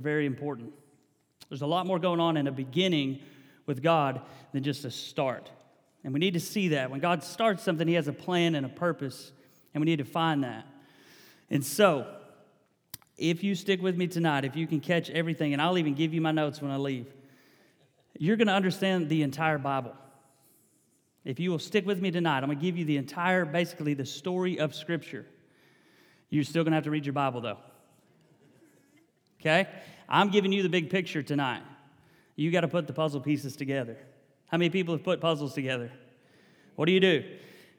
very important. There's a lot more going on in a beginning with God than just a start. And we need to see that. When God starts something, He has a plan and a purpose, and we need to find that. And so, if you stick with me tonight, if you can catch everything, and I'll even give you my notes when I leave, you're going to understand the entire Bible. If you will stick with me tonight, I'm going to give you the entire, basically, the story of Scripture. You're still going to have to read your Bible, though. Okay? I'm giving you the big picture tonight. You got to put the puzzle pieces together. How many people have put puzzles together? What do you do?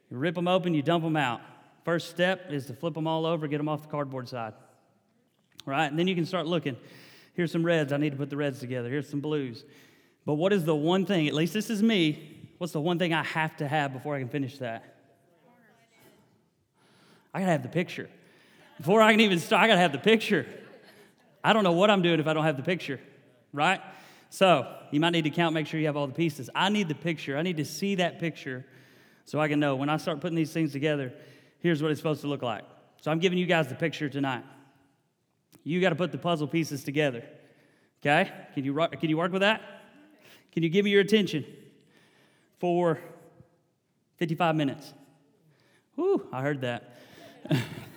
You rip them open, you dump them out. First step is to flip them all over, get them off the cardboard side. Right? And then you can start looking. Here's some reds. I need to put the reds together. Here's some blues. But what is the one thing, at least this is me, what's the one thing I have to have before I can finish that? I gotta have the picture. Before I can even start, I gotta have the picture. I don't know what I'm doing if I don't have the picture, right? So you might need to count, make sure you have all the pieces. I need the picture. I need to see that picture so I can know when I start putting these things together, here's what it's supposed to look like. So I'm giving you guys the picture tonight. You got to put the puzzle pieces together. Okay? Can you, can you work with that? Can you give me your attention for 55 minutes? Whew, I heard that.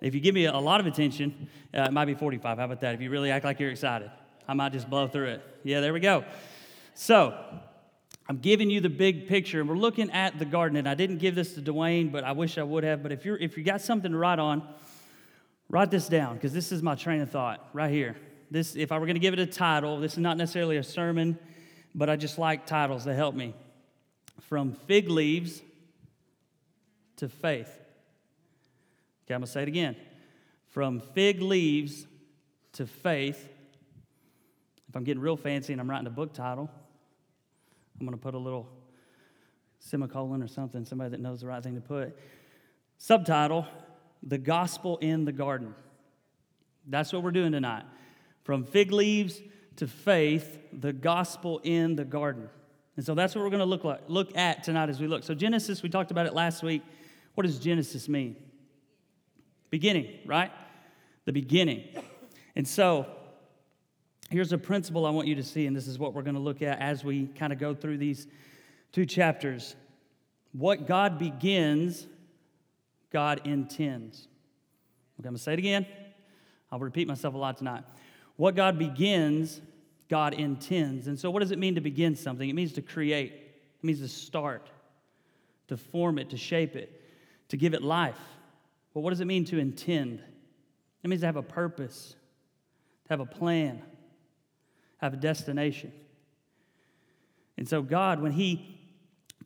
If you give me a lot of attention, uh, it might be 45. How about that? If you really act like you're excited, I might just blow through it. Yeah, there we go. So, I'm giving you the big picture, and we're looking at the garden. And I didn't give this to Dwayne, but I wish I would have. But if you're if you got something to write on, write this down because this is my train of thought right here. This, if I were going to give it a title, this is not necessarily a sermon, but I just like titles to help me. From fig leaves to faith. Okay, I'm going to say it again. From fig leaves to faith. If I'm getting real fancy and I'm writing a book title, I'm going to put a little semicolon or something, somebody that knows the right thing to put. Subtitle The Gospel in the Garden. That's what we're doing tonight. From fig leaves to faith, the gospel in the garden. And so that's what we're going to look like, look at tonight as we look. So Genesis, we talked about it last week. What does Genesis mean? Beginning, right? The beginning. And so, here's a principle I want you to see, and this is what we're going to look at as we kind of go through these two chapters. What God begins, God intends. Okay, I'm going to say it again. I'll repeat myself a lot tonight. What God begins, God intends. And so, what does it mean to begin something? It means to create, it means to start, to form it, to shape it, to give it life. Well, what does it mean to intend? It means to have a purpose, to have a plan, have a destination. And so, God, when He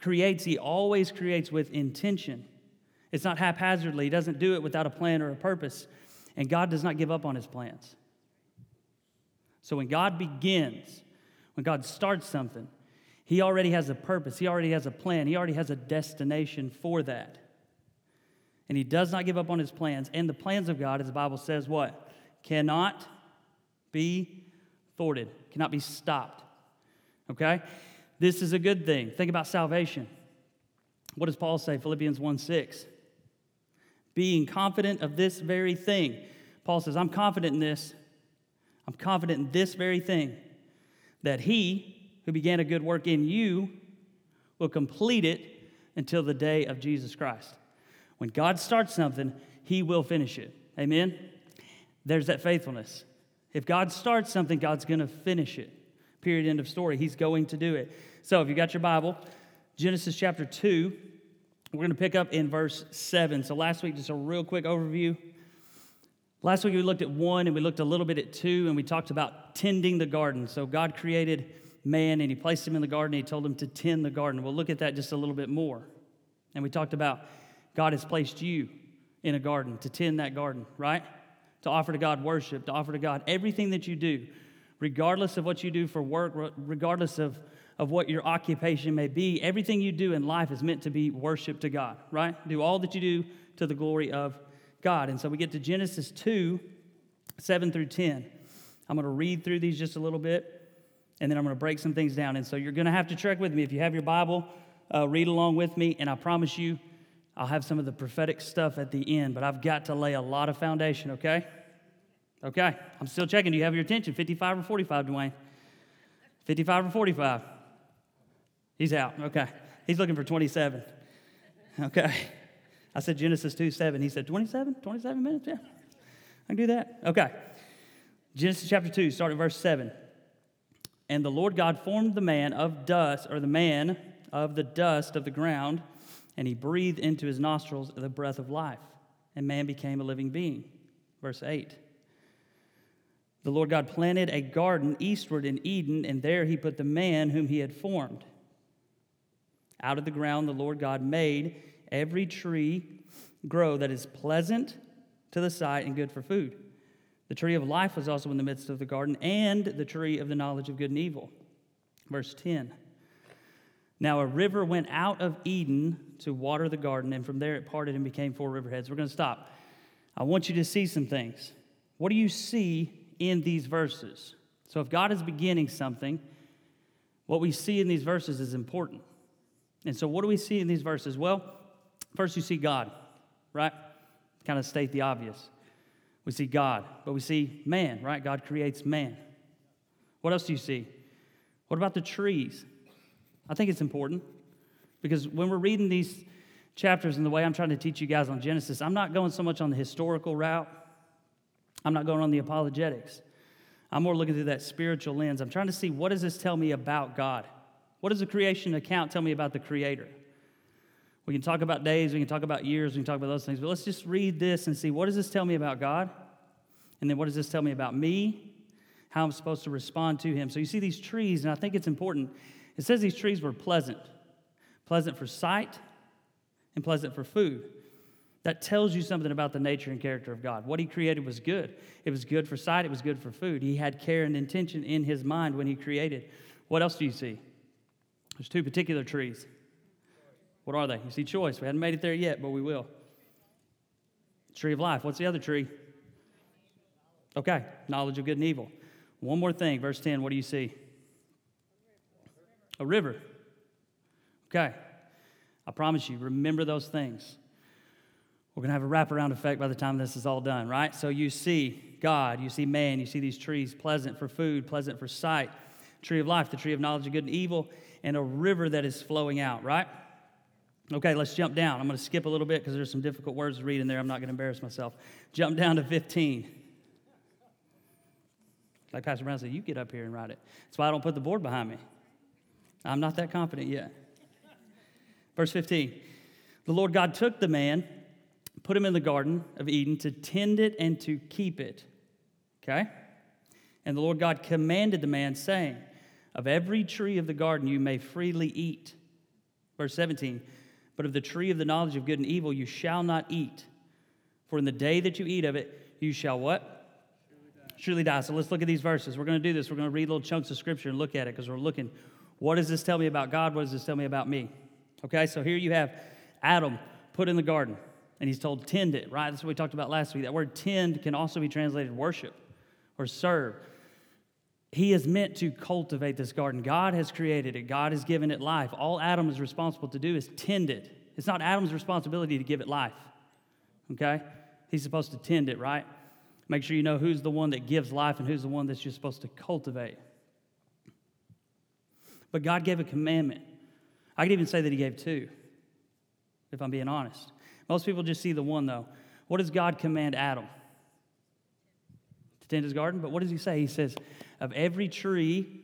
creates, He always creates with intention. It's not haphazardly, He doesn't do it without a plan or a purpose. And God does not give up on His plans. So, when God begins, when God starts something, He already has a purpose, He already has a plan, He already has a destination for that. And he does not give up on his plans. And the plans of God, as the Bible says, what? Cannot be thwarted, cannot be stopped. Okay? This is a good thing. Think about salvation. What does Paul say? Philippians 1 6. Being confident of this very thing. Paul says, I'm confident in this. I'm confident in this very thing that he who began a good work in you will complete it until the day of Jesus Christ. When God starts something, He will finish it. Amen? There's that faithfulness. If God starts something, God's going to finish it. Period, end of story. He's going to do it. So if you got your Bible, Genesis chapter 2, we're going to pick up in verse 7. So last week, just a real quick overview. Last week we looked at 1 and we looked a little bit at 2 and we talked about tending the garden. So God created man and he placed him in the garden. And he told him to tend the garden. We'll look at that just a little bit more. And we talked about God has placed you in a garden to tend that garden, right? To offer to God worship, to offer to God everything that you do, regardless of what you do for work, regardless of, of what your occupation may be, everything you do in life is meant to be worship to God, right? Do all that you do to the glory of God. And so we get to Genesis 2 7 through 10. I'm going to read through these just a little bit, and then I'm going to break some things down. And so you're going to have to trek with me. If you have your Bible, uh, read along with me, and I promise you, I'll have some of the prophetic stuff at the end, but I've got to lay a lot of foundation, okay? Okay, I'm still checking. Do you have your attention? 55 or 45, Dwayne? 55 or 45? He's out. Okay. He's looking for 27. Okay. I said Genesis 2 7. He said 27? 27 minutes? Yeah. I can do that. Okay. Genesis chapter 2, starting verse 7. And the Lord God formed the man of dust, or the man of the dust of the ground, and he breathed into his nostrils the breath of life, and man became a living being. Verse 8. The Lord God planted a garden eastward in Eden, and there he put the man whom he had formed. Out of the ground, the Lord God made every tree grow that is pleasant to the sight and good for food. The tree of life was also in the midst of the garden, and the tree of the knowledge of good and evil. Verse 10. Now a river went out of Eden to water the garden, and from there it parted and became four riverheads. We're going to stop. I want you to see some things. What do you see in these verses? So, if God is beginning something, what we see in these verses is important. And so, what do we see in these verses? Well, first you see God, right? Kind of state the obvious. We see God, but we see man, right? God creates man. What else do you see? What about the trees? I think it's important because when we're reading these chapters and the way I'm trying to teach you guys on Genesis, I'm not going so much on the historical route, I'm not going on the apologetics. I'm more looking through that spiritual lens. I'm trying to see what does this tell me about God? What does the creation account tell me about the Creator? We can talk about days, we can talk about years, we can talk about those things, but let's just read this and see what does this tell me about God? And then what does this tell me about me? How I'm supposed to respond to Him. So you see these trees, and I think it's important. It says these trees were pleasant pleasant for sight and pleasant for food. That tells you something about the nature and character of God. What He created was good. It was good for sight, it was good for food. He had care and intention in His mind when He created. What else do you see? There's two particular trees. What are they? You see choice. We haven't made it there yet, but we will. Tree of life. What's the other tree? Okay, knowledge of good and evil. One more thing, verse 10, what do you see? A river. Okay, I promise you, remember those things. We're going to have a wraparound effect by the time this is all done, right? So you see God, you see man, you see these trees pleasant for food, pleasant for sight, tree of life, the tree of knowledge of good and evil, and a river that is flowing out, right? Okay, let's jump down. I'm going to skip a little bit because there's some difficult words to read in there. I'm not going to embarrass myself. Jump down to 15. Like Pastor Brown said, you get up here and write it. That's why I don't put the board behind me. I'm not that confident yet. Verse 15 The Lord God took the man, put him in the Garden of Eden to tend it and to keep it. Okay? And the Lord God commanded the man, saying, Of every tree of the garden you may freely eat. Verse 17 But of the tree of the knowledge of good and evil you shall not eat. For in the day that you eat of it, you shall what? Surely die. So let's look at these verses. We're going to do this. We're going to read little chunks of scripture and look at it because we're looking. What does this tell me about God? What does this tell me about me? Okay, so here you have Adam put in the garden, and he's told, tend it, right? That's what we talked about last week. That word tend can also be translated worship or serve. He is meant to cultivate this garden. God has created it, God has given it life. All Adam is responsible to do is tend it. It's not Adam's responsibility to give it life, okay? He's supposed to tend it, right? Make sure you know who's the one that gives life and who's the one that you're supposed to cultivate. But God gave a commandment. I could even say that He gave two, if I'm being honest. Most people just see the one, though. What does God command Adam? To tend his garden? But what does He say? He says, Of every tree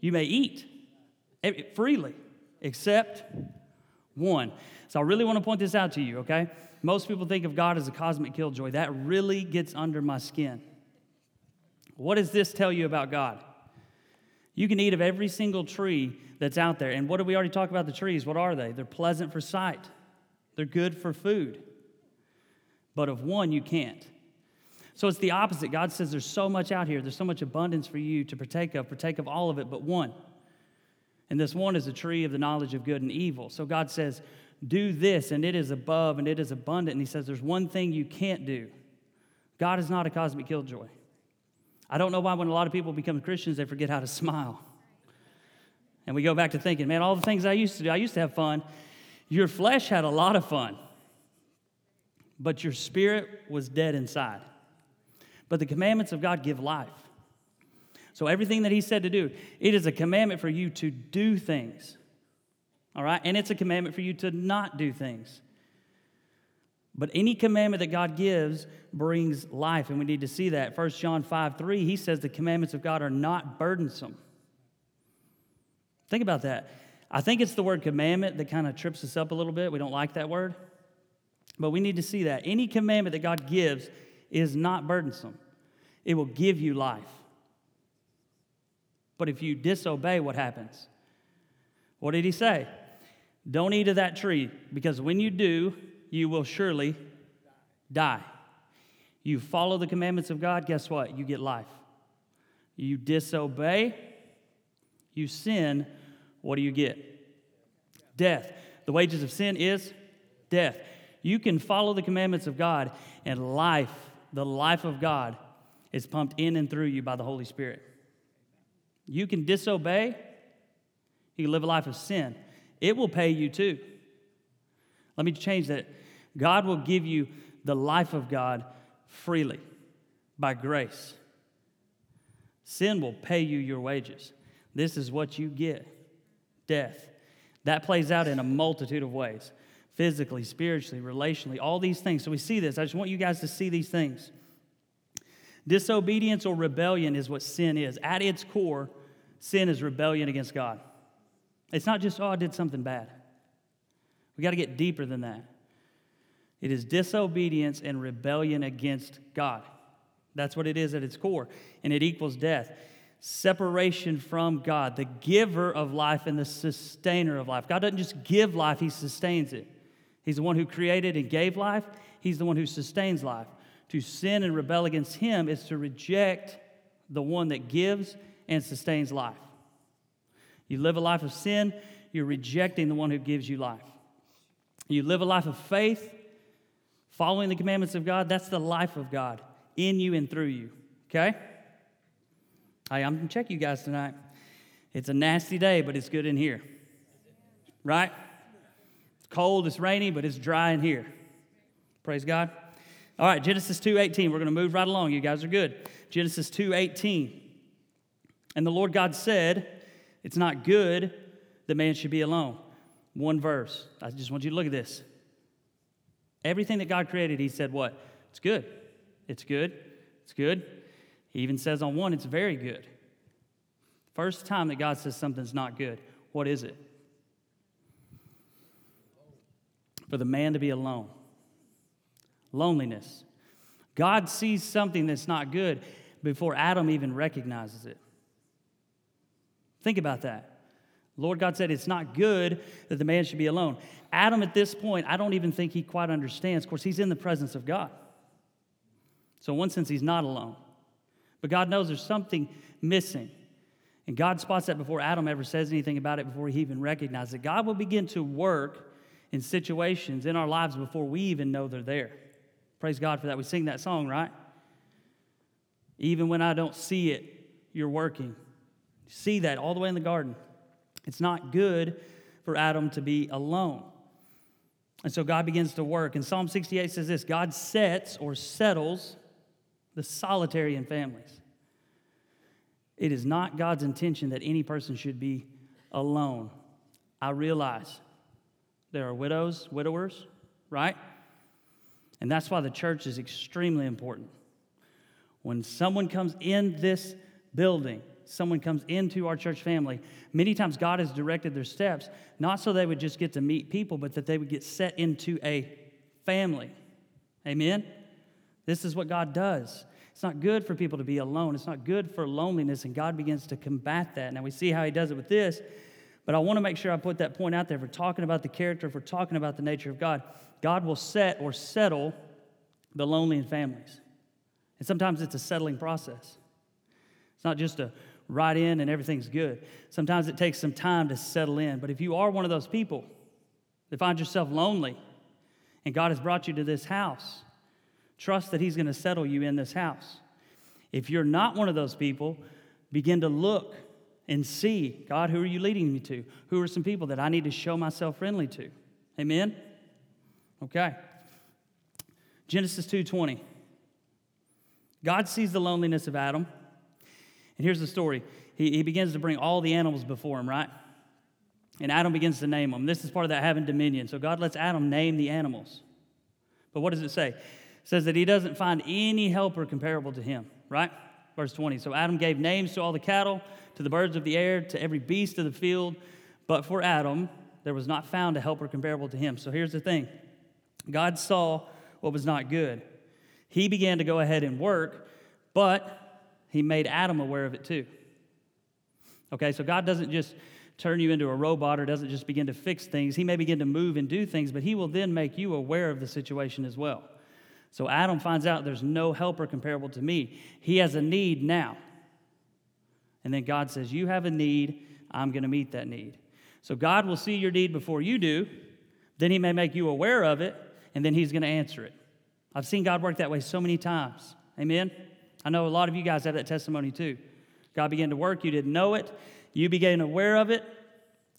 you may eat freely, except one. So I really want to point this out to you, okay? Most people think of God as a cosmic killjoy. That really gets under my skin. What does this tell you about God? You can eat of every single tree that's out there. And what did we already talk about the trees? What are they? They're pleasant for sight, they're good for food. But of one, you can't. So it's the opposite. God says there's so much out here, there's so much abundance for you to partake of, partake of all of it, but one. And this one is a tree of the knowledge of good and evil. So God says, do this, and it is above and it is abundant. And He says, there's one thing you can't do. God is not a cosmic killjoy. I don't know why, when a lot of people become Christians, they forget how to smile. And we go back to thinking, man, all the things I used to do, I used to have fun. Your flesh had a lot of fun, but your spirit was dead inside. But the commandments of God give life. So everything that he said to do, it is a commandment for you to do things. All right? And it's a commandment for you to not do things. But any commandment that God gives brings life, and we need to see that. 1 John 5 3, he says the commandments of God are not burdensome. Think about that. I think it's the word commandment that kind of trips us up a little bit. We don't like that word. But we need to see that. Any commandment that God gives is not burdensome, it will give you life. But if you disobey, what happens? What did he say? Don't eat of that tree, because when you do, you will surely die. You follow the commandments of God, guess what? You get life. You disobey, you sin, what do you get? Death. The wages of sin is death. You can follow the commandments of God, and life, the life of God, is pumped in and through you by the Holy Spirit. You can disobey, you can live a life of sin. It will pay you too. Let me change that. God will give you the life of God freely by grace. Sin will pay you your wages. This is what you get death. That plays out in a multitude of ways physically, spiritually, relationally, all these things. So we see this. I just want you guys to see these things. Disobedience or rebellion is what sin is. At its core, sin is rebellion against God. It's not just, oh, I did something bad. We got to get deeper than that. It is disobedience and rebellion against God. That's what it is at its core. And it equals death. Separation from God, the giver of life and the sustainer of life. God doesn't just give life, He sustains it. He's the one who created and gave life, He's the one who sustains life. To sin and rebel against Him is to reject the one that gives and sustains life. You live a life of sin, you're rejecting the one who gives you life. You live a life of faith, following the commandments of God, that's the life of God in you and through you. Okay? Hey, I'm gonna check you guys tonight. It's a nasty day, but it's good in here. Right? It's cold, it's rainy, but it's dry in here. Praise God. All right, Genesis 2:18. We're gonna move right along. You guys are good. Genesis 2:18. And the Lord God said, It's not good that man should be alone. One verse. I just want you to look at this. Everything that God created, He said, What? It's good. It's good. It's good. He even says on one, It's very good. First time that God says something's not good, what is it? For the man to be alone. Loneliness. God sees something that's not good before Adam even recognizes it. Think about that. Lord God said, It's not good that the man should be alone. Adam, at this point, I don't even think he quite understands. Of course, he's in the presence of God. So, in one sense, he's not alone. But God knows there's something missing. And God spots that before Adam ever says anything about it, before he even recognizes it. God will begin to work in situations in our lives before we even know they're there. Praise God for that. We sing that song, right? Even when I don't see it, you're working. See that all the way in the garden. It's not good for Adam to be alone. And so God begins to work. And Psalm 68 says this God sets or settles the solitary in families. It is not God's intention that any person should be alone. I realize there are widows, widowers, right? And that's why the church is extremely important. When someone comes in this building, someone comes into our church family, many times God has directed their steps, not so they would just get to meet people, but that they would get set into a family. Amen? This is what God does. It's not good for people to be alone. It's not good for loneliness, and God begins to combat that. Now we see how He does it with this, but I want to make sure I put that point out there. If we're talking about the character, if we're talking about the nature of God, God will set or settle the lonely in families. And sometimes it's a settling process. It's not just a right in and everything's good. Sometimes it takes some time to settle in. But if you are one of those people that find yourself lonely and God has brought you to this house, trust that He's going to settle you in this house. If you're not one of those people, begin to look and see God, who are you leading me to? Who are some people that I need to show myself friendly to? Amen? Okay. Genesis 2:20. God sees the loneliness of Adam. And here's the story he, he begins to bring all the animals before him, right? And Adam begins to name them. This is part of that having dominion. So God lets Adam name the animals. But what does it say? It says that he doesn't find any helper comparable to him, right? Verse 20. So Adam gave names to all the cattle, to the birds of the air, to every beast of the field. But for Adam, there was not found a helper comparable to him. So here's the thing God saw what was not good. He began to go ahead and work, but he made Adam aware of it too. Okay, so God doesn't just turn you into a robot or doesn't just begin to fix things. He may begin to move and do things, but he will then make you aware of the situation as well. So Adam finds out there's no helper comparable to me. He has a need now. And then God says, You have a need, I'm going to meet that need. So God will see your need before you do, then He may make you aware of it, and then He's going to answer it. I've seen God work that way so many times. Amen? I know a lot of you guys have that testimony too. God began to work, you didn't know it, you became aware of it,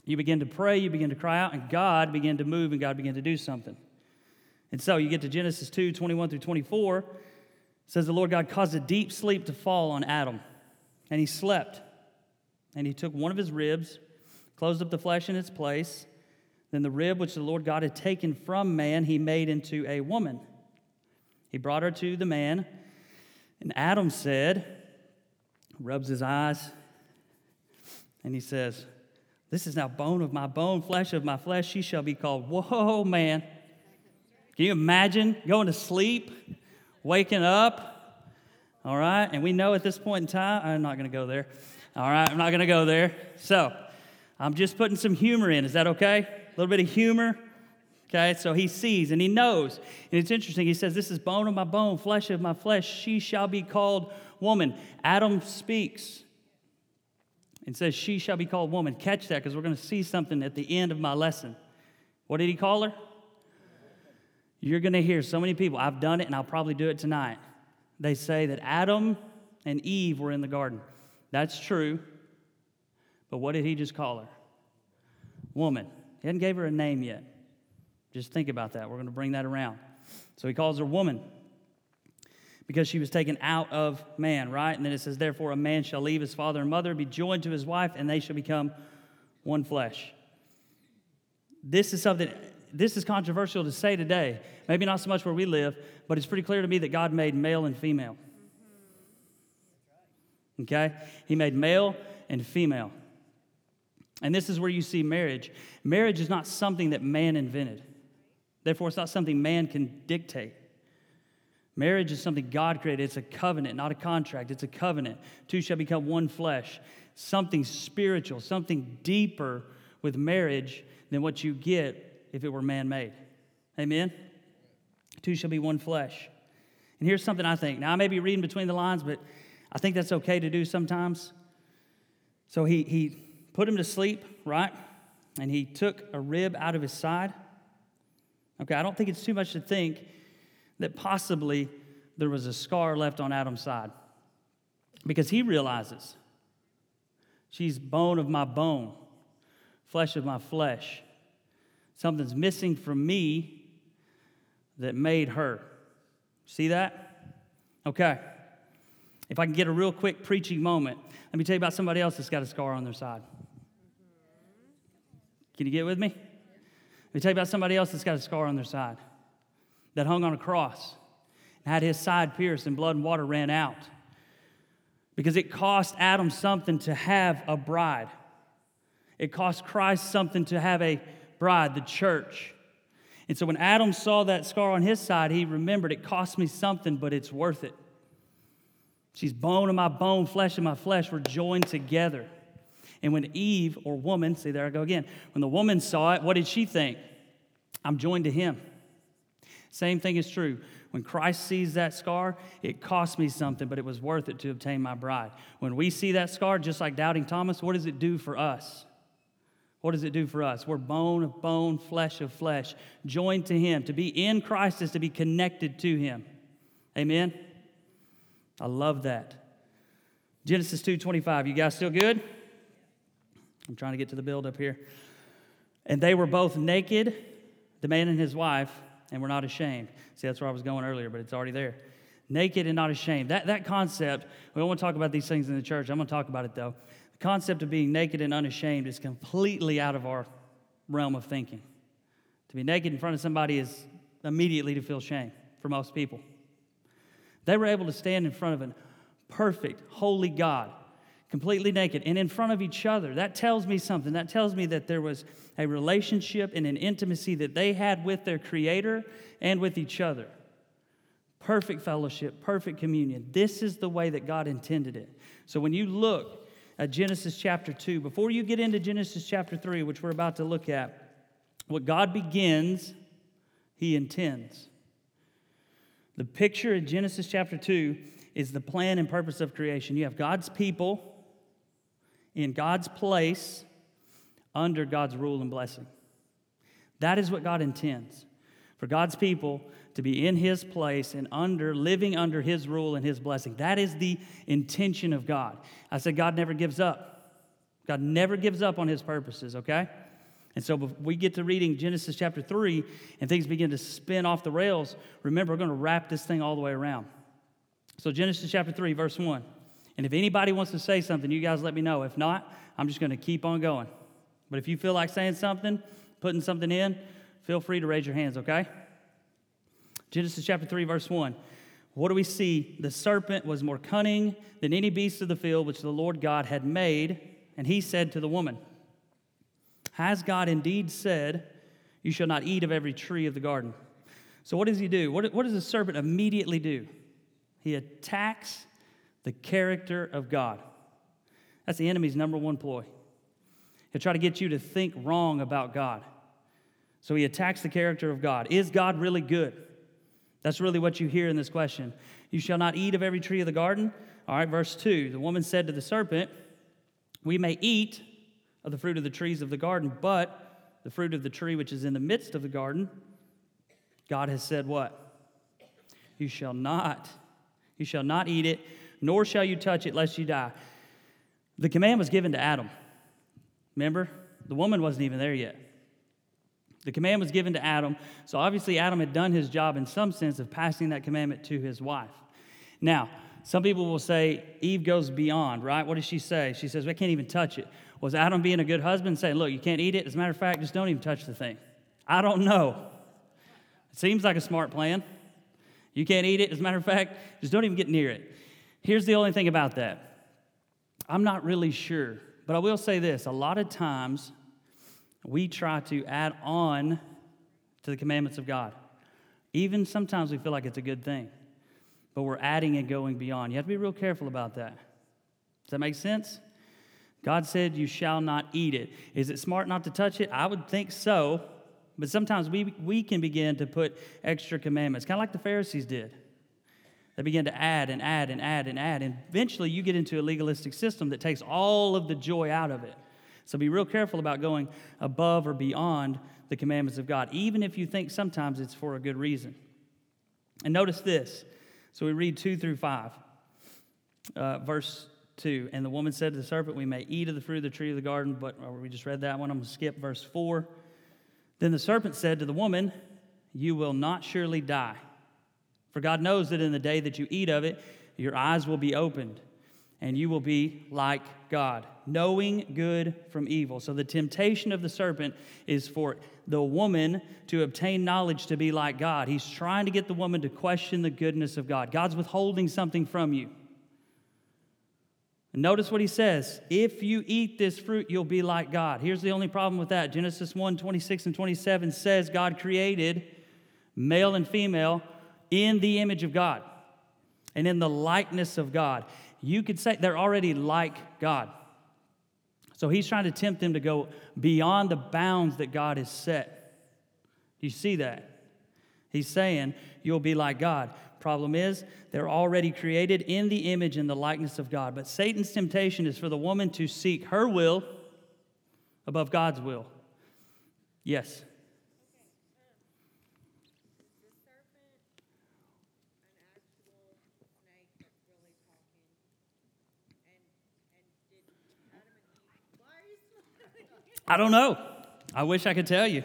you begin to pray, you begin to cry out, and God began to move and God began to do something. And so you get to Genesis 2 21 through 24. It says, The Lord God caused a deep sleep to fall on Adam, and he slept. And he took one of his ribs, closed up the flesh in its place. Then the rib which the Lord God had taken from man, he made into a woman. He brought her to the man, and Adam said, rubs his eyes, and he says, This is now bone of my bone, flesh of my flesh. She shall be called, Whoa, man. Can you imagine going to sleep, waking up? All right, and we know at this point in time, I'm not going to go there. All right, I'm not going to go there. So, I'm just putting some humor in. Is that okay? A little bit of humor. Okay, so he sees and he knows. And it's interesting. He says, This is bone of my bone, flesh of my flesh. She shall be called woman. Adam speaks and says, She shall be called woman. Catch that because we're going to see something at the end of my lesson. What did he call her? You're going to hear so many people, I've done it and I'll probably do it tonight. They say that Adam and Eve were in the garden. That's true. But what did he just call her? Woman. He hadn't gave her a name yet. Just think about that. We're going to bring that around. So he calls her woman because she was taken out of man, right? And then it says, Therefore, a man shall leave his father and mother, be joined to his wife, and they shall become one flesh. This is something this is controversial to say today. Maybe not so much where we live, but it's pretty clear to me that God made male and female. Okay? He made male and female. And this is where you see marriage. Marriage is not something that man invented, therefore, it's not something man can dictate. Marriage is something God created. It's a covenant, not a contract. It's a covenant. Two shall become one flesh. Something spiritual, something deeper with marriage than what you get if it were man made. Amen? Two shall be one flesh. And here's something I think. Now, I may be reading between the lines, but I think that's okay to do sometimes. So he, he put him to sleep, right? And he took a rib out of his side. Okay, I don't think it's too much to think that possibly there was a scar left on Adam's side because he realizes she's bone of my bone, flesh of my flesh. Something's missing from me that made her. See that? Okay. If I can get a real quick preaching moment, let me tell you about somebody else that's got a scar on their side. Can you get with me? Let me tell you about somebody else that's got a scar on their side that hung on a cross and had his side pierced and blood and water ran out because it cost Adam something to have a bride. It cost Christ something to have a bride, the church. And so when Adam saw that scar on his side, he remembered it cost me something, but it's worth it. She's bone of my bone, flesh of my flesh. We're joined together. And when Eve or woman, see there I go again, when the woman saw it, what did she think? I'm joined to him. Same thing is true. When Christ sees that scar, it cost me something, but it was worth it to obtain my bride. When we see that scar, just like doubting Thomas, what does it do for us? What does it do for us? We're bone of bone, flesh of flesh, joined to Him. To be in Christ is to be connected to Him. Amen? I love that. Genesis 2:25. You guys still good? I'm trying to get to the build up here. And they were both naked, the man and his wife, and were not ashamed. See, that's where I was going earlier, but it's already there. naked and not ashamed. That, that concept, we don't want to talk about these things in the church. I'm going to talk about it though. The concept of being naked and unashamed is completely out of our realm of thinking. To be naked in front of somebody is immediately to feel shame for most people. They were able to stand in front of a perfect, holy God, completely naked, and in front of each other. That tells me something. That tells me that there was a relationship and an intimacy that they had with their Creator and with each other. Perfect fellowship, perfect communion. This is the way that God intended it. So when you look at Genesis chapter 2, before you get into Genesis chapter 3, which we're about to look at, what God begins, He intends. The picture in Genesis chapter 2 is the plan and purpose of creation. You have God's people in God's place under God's rule and blessing. That is what God intends for God's people to be in His place and under, living under His rule and His blessing. That is the intention of God. I said, God never gives up. God never gives up on His purposes, okay? And so we get to reading Genesis chapter 3 and things begin to spin off the rails. Remember, we're going to wrap this thing all the way around. So, Genesis chapter 3, verse 1. And if anybody wants to say something, you guys let me know. If not, I'm just going to keep on going. But if you feel like saying something, putting something in, feel free to raise your hands, okay? Genesis chapter 3, verse 1. What do we see? The serpent was more cunning than any beast of the field which the Lord God had made. And he said to the woman, Has God indeed said, You shall not eat of every tree of the garden? So, what does he do? What, what does the serpent immediately do? He attacks the character of God. That's the enemy's number one ploy. He'll try to get you to think wrong about God. So he attacks the character of God. Is God really good? That's really what you hear in this question. You shall not eat of every tree of the garden. All right, verse 2 The woman said to the serpent, We may eat of the fruit of the trees of the garden, but the fruit of the tree which is in the midst of the garden, God has said, What? You shall not. You shall not eat it, nor shall you touch it lest you die. The command was given to Adam. Remember? The woman wasn't even there yet. The command was given to Adam, so obviously Adam had done his job in some sense of passing that commandment to his wife. Now, some people will say Eve goes beyond, right? What does she say? She says, We can't even touch it. Was Adam being a good husband saying, Look, you can't eat it? As a matter of fact, just don't even touch the thing. I don't know. It seems like a smart plan. You can't eat it. As a matter of fact, just don't even get near it. Here's the only thing about that I'm not really sure, but I will say this a lot of times we try to add on to the commandments of God. Even sometimes we feel like it's a good thing, but we're adding and going beyond. You have to be real careful about that. Does that make sense? God said, You shall not eat it. Is it smart not to touch it? I would think so, but sometimes we, we can begin to put extra commandments, kind of like the Pharisees did. They begin to add and add and add and add. And eventually you get into a legalistic system that takes all of the joy out of it. So be real careful about going above or beyond the commandments of God, even if you think sometimes it's for a good reason. And notice this. So we read 2 through 5. Uh, verse 2 And the woman said to the serpent, We may eat of the fruit of the tree of the garden, but we just read that one. I'm going to skip verse 4. Then the serpent said to the woman, You will not surely die. For God knows that in the day that you eat of it, your eyes will be opened, and you will be like God, knowing good from evil. So the temptation of the serpent is for the woman to obtain knowledge to be like God. He's trying to get the woman to question the goodness of God. God's withholding something from you. Notice what he says if you eat this fruit, you'll be like God. Here's the only problem with that Genesis 1 26 and 27 says God created male and female in the image of God and in the likeness of God. You could say they're already like God. So he's trying to tempt them to go beyond the bounds that God has set. Do you see that? He's saying, You'll be like God. Problem is, they're already created in the image and the likeness of God. But Satan's temptation is for the woman to seek her will above God's will. Yes. I don't know. I wish I could tell you.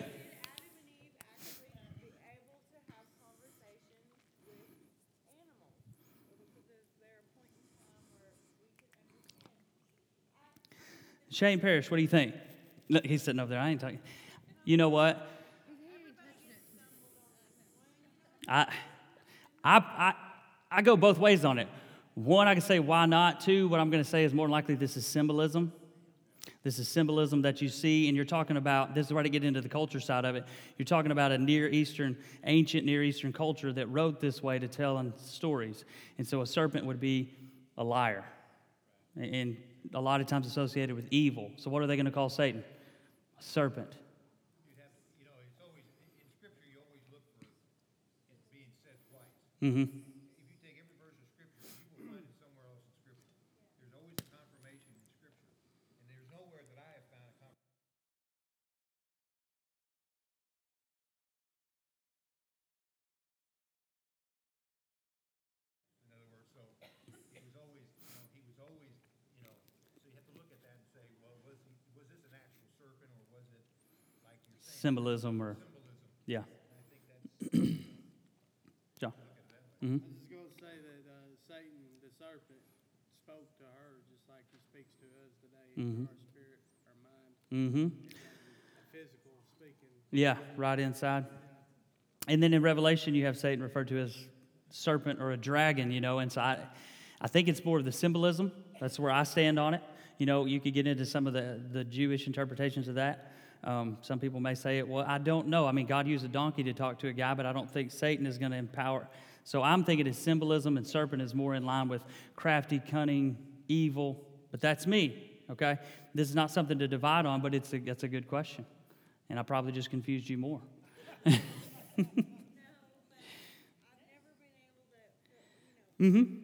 Shane Parrish, what do you think? Look, he's sitting over there. I ain't talking. You know what? I, I, I, I go both ways on it. One, I can say why not. Two, what I'm going to say is more likely this is symbolism. This is symbolism that you see, and you're talking about this is where to get into the culture side of it. You're talking about a Near Eastern, ancient Near Eastern culture that wrote this way to telling stories. And so a serpent would be a liar, and a lot of times associated with evil. So what are they going to call Satan? A serpent. you know, it's always, in scripture, you always look for it being said twice. Mm-hmm. If you take every verse of scripture, you will find it somewhere else in scripture. There's always a confirmation in scripture. And there's nowhere that I have found a confirmation. In other words, so he was always, you know, he was always, you know, so you have to look at that and say, well, was he, was this an actual serpent or was it like you're saying, Symbolism or yeah. I think that's, John. I was just going to say that uh, Satan, the serpent, spoke to her just like he speaks to us today, Mhm. our spirit, our mind, Mm-hmm. physical speaking. Yeah, right inside. And then in Revelation, you have Satan referred to as serpent or a dragon, you know, and so I, I think it's more of the symbolism. That's where I stand on it. You know, you could get into some of the, the Jewish interpretations of that. Um, some people may say it, well, I don't know. I mean, God used a donkey to talk to a guy, but I don't think Satan is going to empower. So I'm thinking it's symbolism, and serpent is more in line with crafty, cunning, evil. But that's me, okay? This is not something to divide on, but it's a, that's a good question. And I probably just confused you more. No, but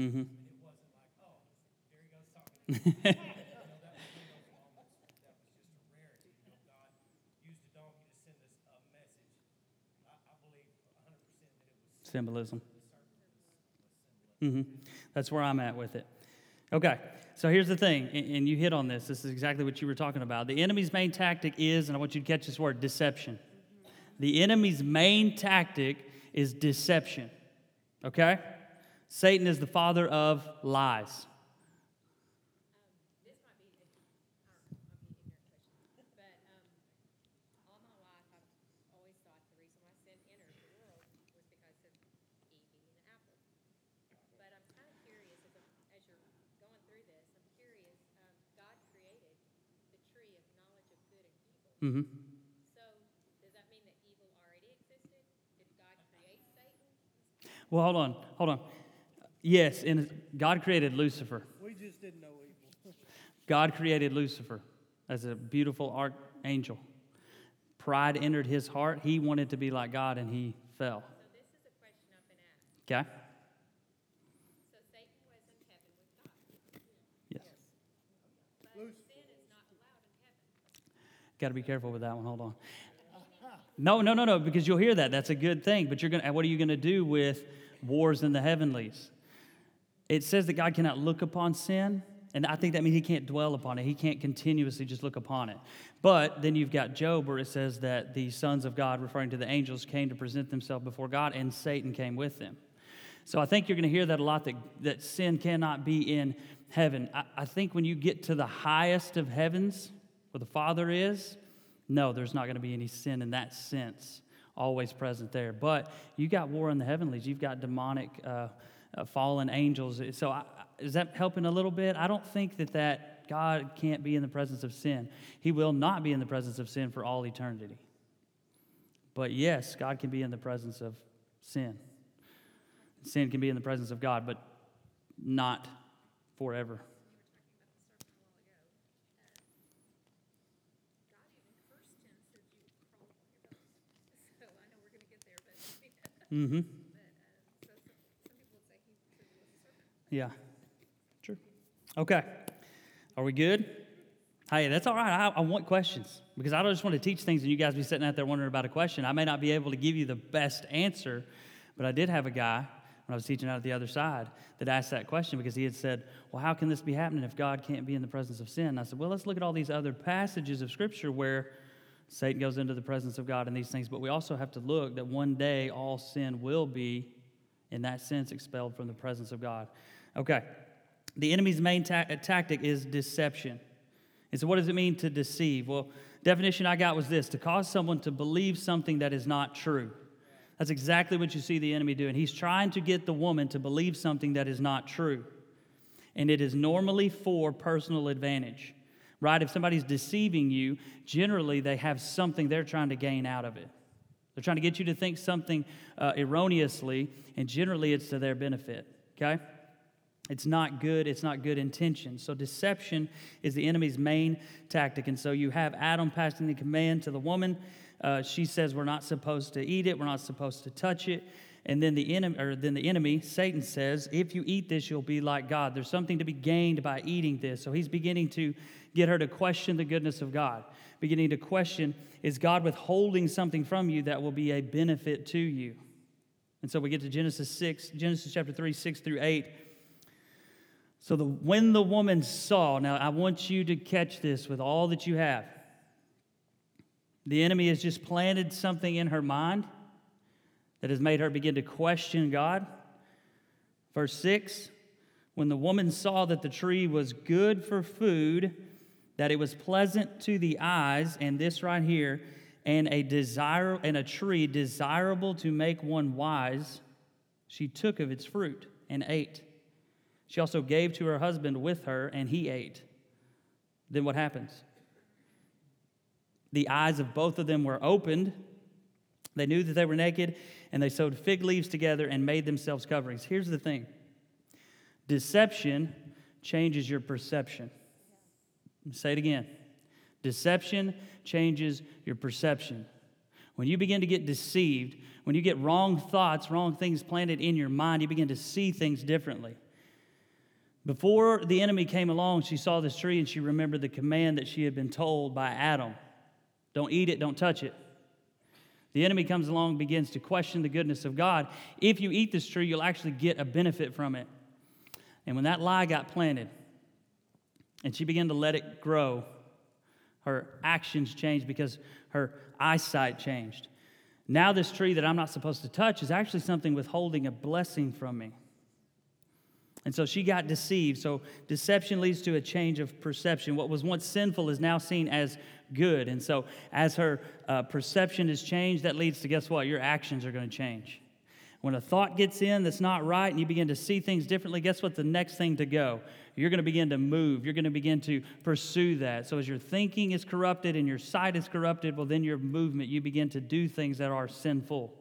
was Symbolism. hmm That's where I'm at with it. Okay, so here's the thing, and you hit on this. This is exactly what you were talking about. The enemy's main tactic is, and I want you to catch this word deception. The enemy's main tactic is deception. Okay? Satan is the father of lies. this might be, I don't know, might be an ignorant question, but um, all my life I've always thought the reason why sin entered the world was because of Eve eating the apple. But I'm kind of curious as, I'm- as you're going through this, I'm curious. Um, God created the tree of knowledge of good and evil. hmm So does that mean that evil already existed? Did God create Satan? Well, hold on, hold on. Yes, and God created Lucifer. We just didn't know evil. God created Lucifer as a beautiful archangel. Pride entered his heart. He wanted to be like God and he fell. So this is a question I've been asked. Okay? So Satan was in heaven with God, Yes. but sin is not allowed in heaven. Got to be careful with that one. Hold on. No, no, no, no, because you'll hear that. That's a good thing. But you're going to, what are you going to do with wars in the heavenlies? It says that God cannot look upon sin. And I think that means he can't dwell upon it. He can't continuously just look upon it. But then you've got Job where it says that the sons of God, referring to the angels, came to present themselves before God, and Satan came with them. So I think you're going to hear that a lot that, that sin cannot be in heaven. I, I think when you get to the highest of heavens, where the Father is, no, there's not going to be any sin in that sense always present there. But you got war in the heavenlies. You've got demonic uh, uh, fallen angels. So, I, is that helping a little bit? I don't think that that God can't be in the presence of sin. He will not be in the presence of sin for all eternity. But yes, God can be in the presence of sin. Sin can be in the presence of God, but not forever. Mm-hmm. Yeah. True. Okay. Are we good? Hey, that's all right. I, I want questions because I don't just want to teach things and you guys be sitting out there wondering about a question. I may not be able to give you the best answer, but I did have a guy when I was teaching out at the other side that asked that question because he had said, Well, how can this be happening if God can't be in the presence of sin? And I said, Well, let's look at all these other passages of Scripture where Satan goes into the presence of God and these things, but we also have to look that one day all sin will be, in that sense, expelled from the presence of God. Okay. The enemy's main ta- tactic is deception. And so, what does it mean to deceive? Well, definition I got was this to cause someone to believe something that is not true. That's exactly what you see the enemy doing. He's trying to get the woman to believe something that is not true. And it is normally for personal advantage, right? If somebody's deceiving you, generally they have something they're trying to gain out of it. They're trying to get you to think something uh, erroneously, and generally it's to their benefit, okay? It's not good. It's not good intention. So, deception is the enemy's main tactic. And so, you have Adam passing the command to the woman. Uh, she says, We're not supposed to eat it. We're not supposed to touch it. And then the, enemy, or then the enemy, Satan, says, If you eat this, you'll be like God. There's something to be gained by eating this. So, he's beginning to get her to question the goodness of God, beginning to question, Is God withholding something from you that will be a benefit to you? And so, we get to Genesis 6, Genesis chapter 3, 6 through 8. So the, when the woman saw, now I want you to catch this with all that you have. The enemy has just planted something in her mind that has made her begin to question God. Verse 6 When the woman saw that the tree was good for food, that it was pleasant to the eyes, and this right here, and a desire and a tree desirable to make one wise, she took of its fruit and ate. She also gave to her husband with her, and he ate. Then what happens? The eyes of both of them were opened. They knew that they were naked, and they sewed fig leaves together and made themselves coverings. Here's the thing deception changes your perception. Say it again. Deception changes your perception. When you begin to get deceived, when you get wrong thoughts, wrong things planted in your mind, you begin to see things differently. Before the enemy came along, she saw this tree and she remembered the command that she had been told by Adam don't eat it, don't touch it. The enemy comes along, begins to question the goodness of God. If you eat this tree, you'll actually get a benefit from it. And when that lie got planted and she began to let it grow, her actions changed because her eyesight changed. Now, this tree that I'm not supposed to touch is actually something withholding a blessing from me. And so she got deceived. So deception leads to a change of perception. What was once sinful is now seen as good. And so as her uh, perception is changed, that leads to guess what? Your actions are going to change. When a thought gets in that's not right and you begin to see things differently, guess what? The next thing to go? You're going to begin to move. You're going to begin to pursue that. So as your thinking is corrupted and your sight is corrupted, well, then your movement, you begin to do things that are sinful.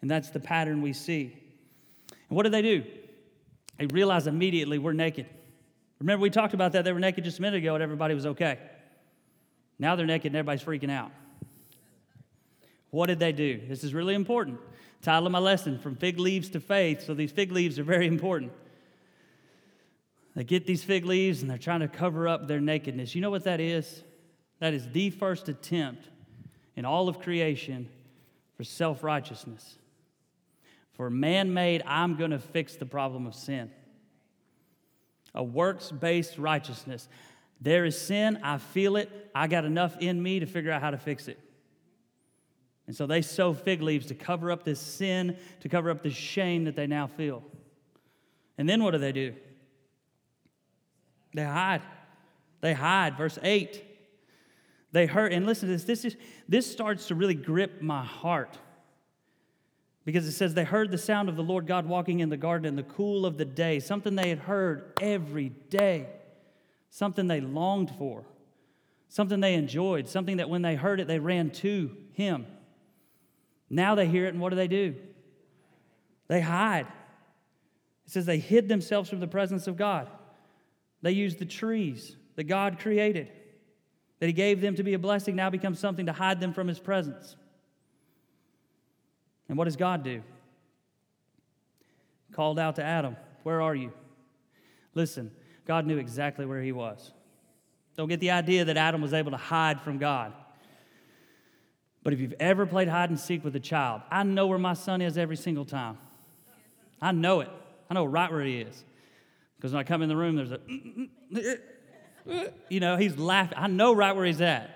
And that's the pattern we see. And what do they do? They realize immediately we're naked. Remember, we talked about that. They were naked just a minute ago and everybody was okay. Now they're naked and everybody's freaking out. What did they do? This is really important. Title of my lesson From Fig Leaves to Faith. So these fig leaves are very important. They get these fig leaves and they're trying to cover up their nakedness. You know what that is? That is the first attempt in all of creation for self righteousness. For man made, I'm going to fix the problem of sin. A works based righteousness. There is sin, I feel it, I got enough in me to figure out how to fix it. And so they sew fig leaves to cover up this sin, to cover up the shame that they now feel. And then what do they do? They hide. They hide. Verse 8. They hurt. And listen to this. This, is, this starts to really grip my heart. Because it says they heard the sound of the Lord God walking in the garden in the cool of the day, something they had heard every day, something they longed for, something they enjoyed, something that when they heard it, they ran to Him. Now they hear it, and what do they do? They hide. It says they hid themselves from the presence of God. They used the trees that God created, that He gave them to be a blessing, now becomes something to hide them from His presence. And what does God do? called out to Adam, Where are you? Listen, God knew exactly where he was. Don't get the idea that Adam was able to hide from God. But if you've ever played hide and seek with a child, I know where my son is every single time. I know it. I know right where he is. Because when I come in the room, there's a, you know, he's laughing. I know right where he's at.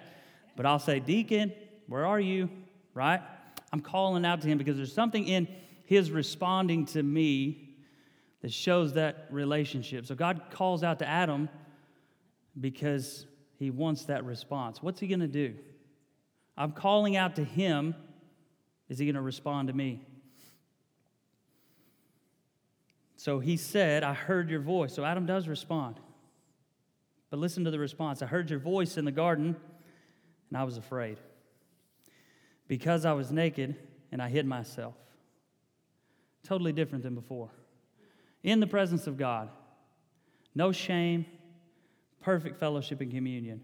But I'll say, Deacon, where are you? Right? I'm calling out to him because there's something in his responding to me that shows that relationship. So God calls out to Adam because he wants that response. What's he going to do? I'm calling out to him. Is he going to respond to me? So he said, I heard your voice. So Adam does respond. But listen to the response I heard your voice in the garden, and I was afraid because I was naked and I hid myself. Totally different than before. In the presence of God, no shame, perfect fellowship and communion.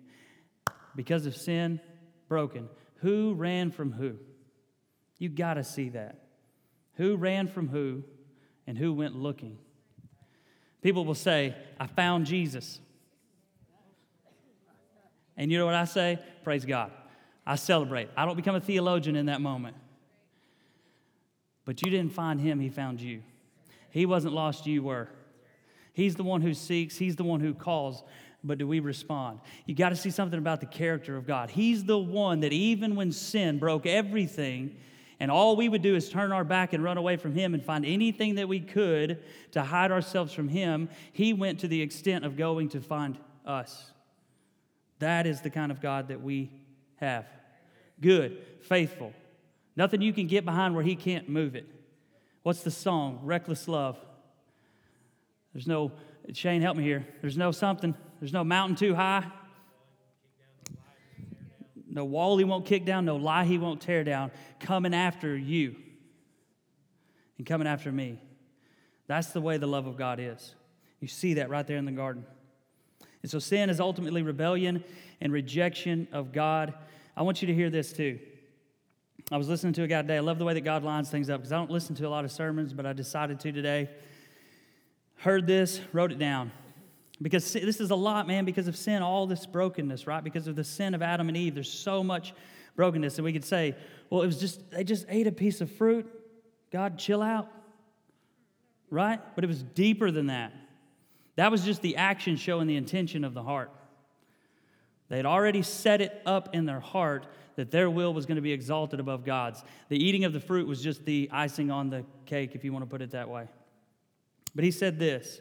Because of sin, broken. Who ran from who? You got to see that. Who ran from who and who went looking? People will say, I found Jesus. And you know what I say? Praise God. I celebrate. I don't become a theologian in that moment. But you didn't find him, he found you. He wasn't lost, you were. He's the one who seeks, he's the one who calls, but do we respond? You got to see something about the character of God. He's the one that even when sin broke everything, and all we would do is turn our back and run away from Him and find anything that we could to hide ourselves from Him, He went to the extent of going to find us. That is the kind of God that we have. Good, faithful. Nothing you can get behind where He can't move it. What's the song? Reckless Love. There's no, Shane, help me here. There's no something, there's no mountain too high. No wall he won't kick down, no lie he won't tear down, coming after you and coming after me. That's the way the love of God is. You see that right there in the garden. And so sin is ultimately rebellion and rejection of God. I want you to hear this too. I was listening to a guy today. I love the way that God lines things up because I don't listen to a lot of sermons, but I decided to today. Heard this, wrote it down. Because this is a lot, man, because of sin, all this brokenness, right? Because of the sin of Adam and Eve, there's so much brokenness. And we could say, well, it was just, they just ate a piece of fruit. God, chill out, right? But it was deeper than that. That was just the action showing the intention of the heart. They had already set it up in their heart that their will was going to be exalted above God's. The eating of the fruit was just the icing on the cake, if you want to put it that way. But he said this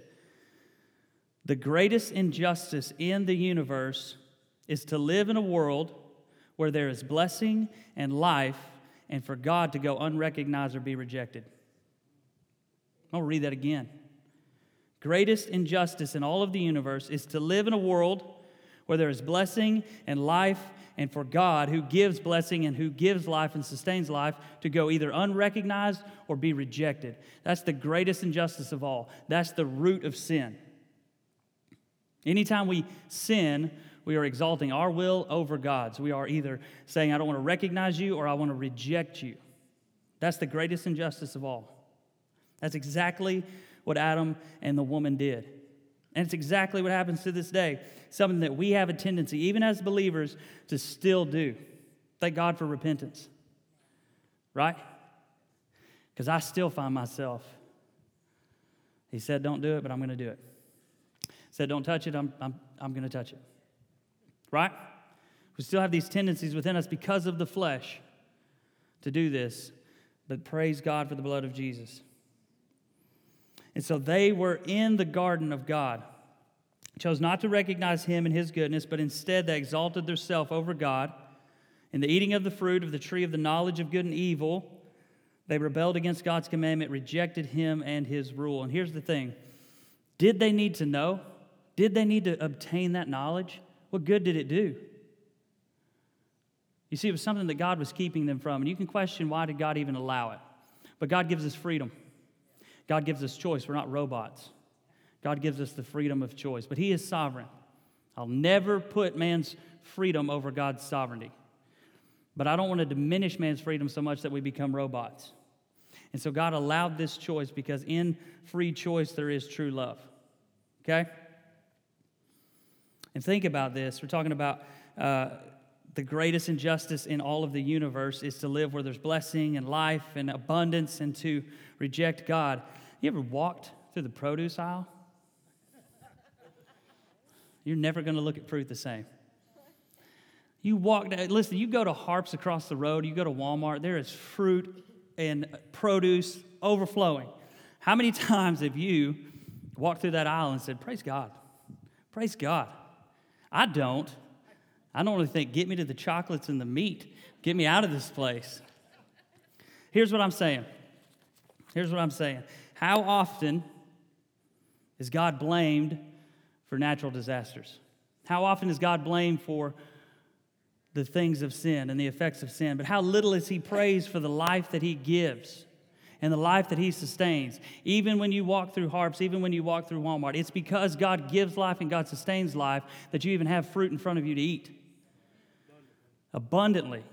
The greatest injustice in the universe is to live in a world where there is blessing and life, and for God to go unrecognized or be rejected. I'll read that again. Greatest injustice in all of the universe is to live in a world where there is blessing and life, and for God, who gives blessing and who gives life and sustains life, to go either unrecognized or be rejected. That's the greatest injustice of all. That's the root of sin. Anytime we sin, we are exalting our will over God's. We are either saying, I don't want to recognize you or I want to reject you. That's the greatest injustice of all. That's exactly what Adam and the woman did. And it's exactly what happens to this day. Something that we have a tendency, even as believers, to still do. Thank God for repentance. Right? Because I still find myself. He said, Don't do it, but I'm going to do it. He said, Don't touch it, I'm, I'm, I'm going to touch it. Right? We still have these tendencies within us because of the flesh to do this, but praise God for the blood of Jesus. And so they were in the garden of God, chose not to recognize him and his goodness, but instead they exalted themselves over God. In the eating of the fruit of the tree of the knowledge of good and evil, they rebelled against God's commandment, rejected him and his rule. And here's the thing did they need to know? Did they need to obtain that knowledge? What good did it do? You see, it was something that God was keeping them from. And you can question why did God even allow it? But God gives us freedom. God gives us choice. We're not robots. God gives us the freedom of choice, but He is sovereign. I'll never put man's freedom over God's sovereignty. But I don't want to diminish man's freedom so much that we become robots. And so God allowed this choice because in free choice there is true love. Okay? And think about this. We're talking about uh, the greatest injustice in all of the universe is to live where there's blessing and life and abundance and to reject God. You ever walked through the produce aisle? You're never going to look at fruit the same. You walk, listen, you go to Harps across the road, you go to Walmart, there is fruit and produce overflowing. How many times have you walked through that aisle and said, Praise God? Praise God. I don't. I don't really think, Get me to the chocolates and the meat. Get me out of this place. Here's what I'm saying. Here's what I'm saying. How often is God blamed for natural disasters? How often is God blamed for the things of sin and the effects of sin, but how little is He praised for the life that He gives and the life that He sustains. Even when you walk through harps, even when you walk through Walmart, it's because God gives life and God sustains life that you even have fruit in front of you to eat abundantly.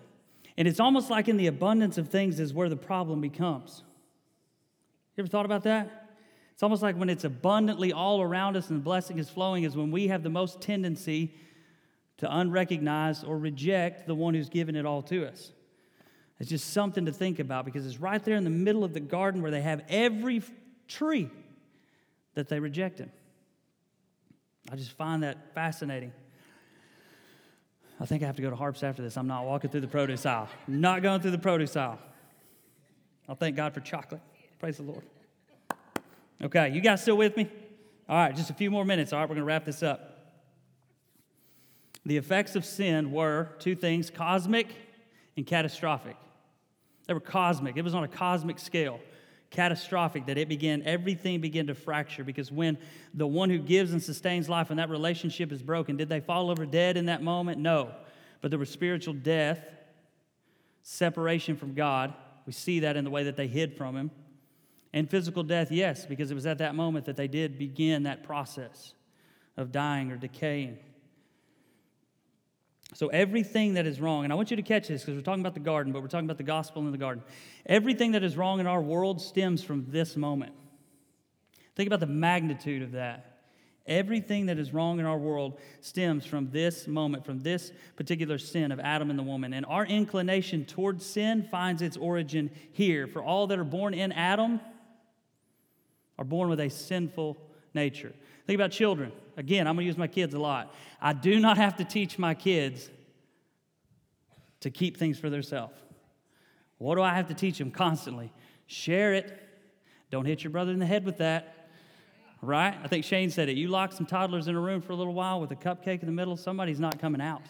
And it's almost like in the abundance of things is where the problem becomes. You ever thought about that? It's almost like when it's abundantly all around us and the blessing is flowing, is when we have the most tendency to unrecognize or reject the one who's given it all to us. It's just something to think about because it's right there in the middle of the garden where they have every tree that they rejected. I just find that fascinating. I think I have to go to Harps after this. I'm not walking through the produce aisle. Not going through the produce aisle. I'll thank God for chocolate. Praise the Lord. Okay, you guys still with me? All right, just a few more minutes. All right, we're going to wrap this up. The effects of sin were two things cosmic and catastrophic. They were cosmic, it was on a cosmic scale. Catastrophic, that it began, everything began to fracture because when the one who gives and sustains life and that relationship is broken, did they fall over dead in that moment? No. But there was spiritual death, separation from God. We see that in the way that they hid from Him. And physical death, yes, because it was at that moment that they did begin that process of dying or decaying. So, everything that is wrong, and I want you to catch this because we're talking about the garden, but we're talking about the gospel in the garden. Everything that is wrong in our world stems from this moment. Think about the magnitude of that. Everything that is wrong in our world stems from this moment, from this particular sin of Adam and the woman. And our inclination towards sin finds its origin here. For all that are born in Adam are born with a sinful nature. Think about children. Again, I'm going to use my kids a lot. I do not have to teach my kids to keep things for themselves. What do I have to teach them constantly? Share it. Don't hit your brother in the head with that. Right? I think Shane said it. You lock some toddlers in a room for a little while with a cupcake in the middle, somebody's not coming out.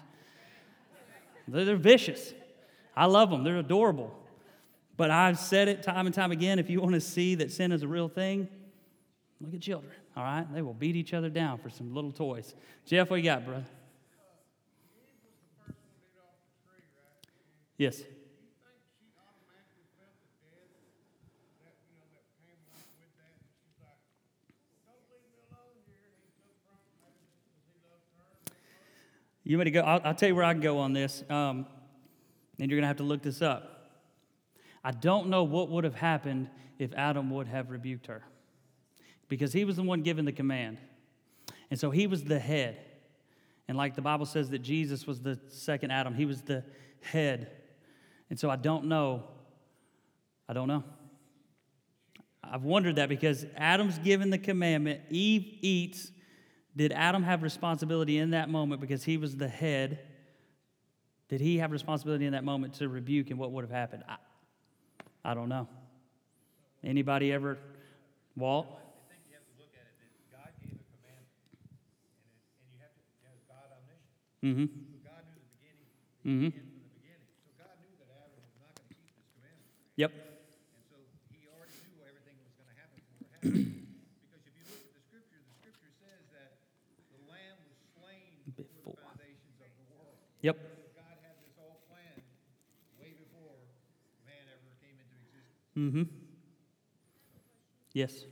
They're, they're vicious. I love them, they're adorable. But I've said it time and time again if you want to see that sin is a real thing, look at children all right? They will beat each other down for some little toys. Jeff, what you got, brother? Yes. You want to go? I'll, I'll, tell you where I can go on this, um, and you're going to have to look this up. I don't know what would have happened if Adam would have rebuked her because he was the one given the command. And so he was the head. And like the Bible says that Jesus was the second Adam, he was the head. And so I don't know. I don't know. I've wondered that because Adam's given the commandment, Eve eats. Did Adam have responsibility in that moment because he was the head? Did he have responsibility in that moment to rebuke and what would have happened? I, I don't know. Anybody ever, Walt? Mm-hmm. So God knew the beginning, mm-hmm. the end from the beginning. So God knew that Adam was not going to keep this commandment. Yep. And so he already knew everything was going to happen before it happened. because if you look at the scripture, the scripture says that the lamb was slain before, the foundations of the world. Yep. God had this whole plan way before man ever came into existence. Mm-hmm. Yes.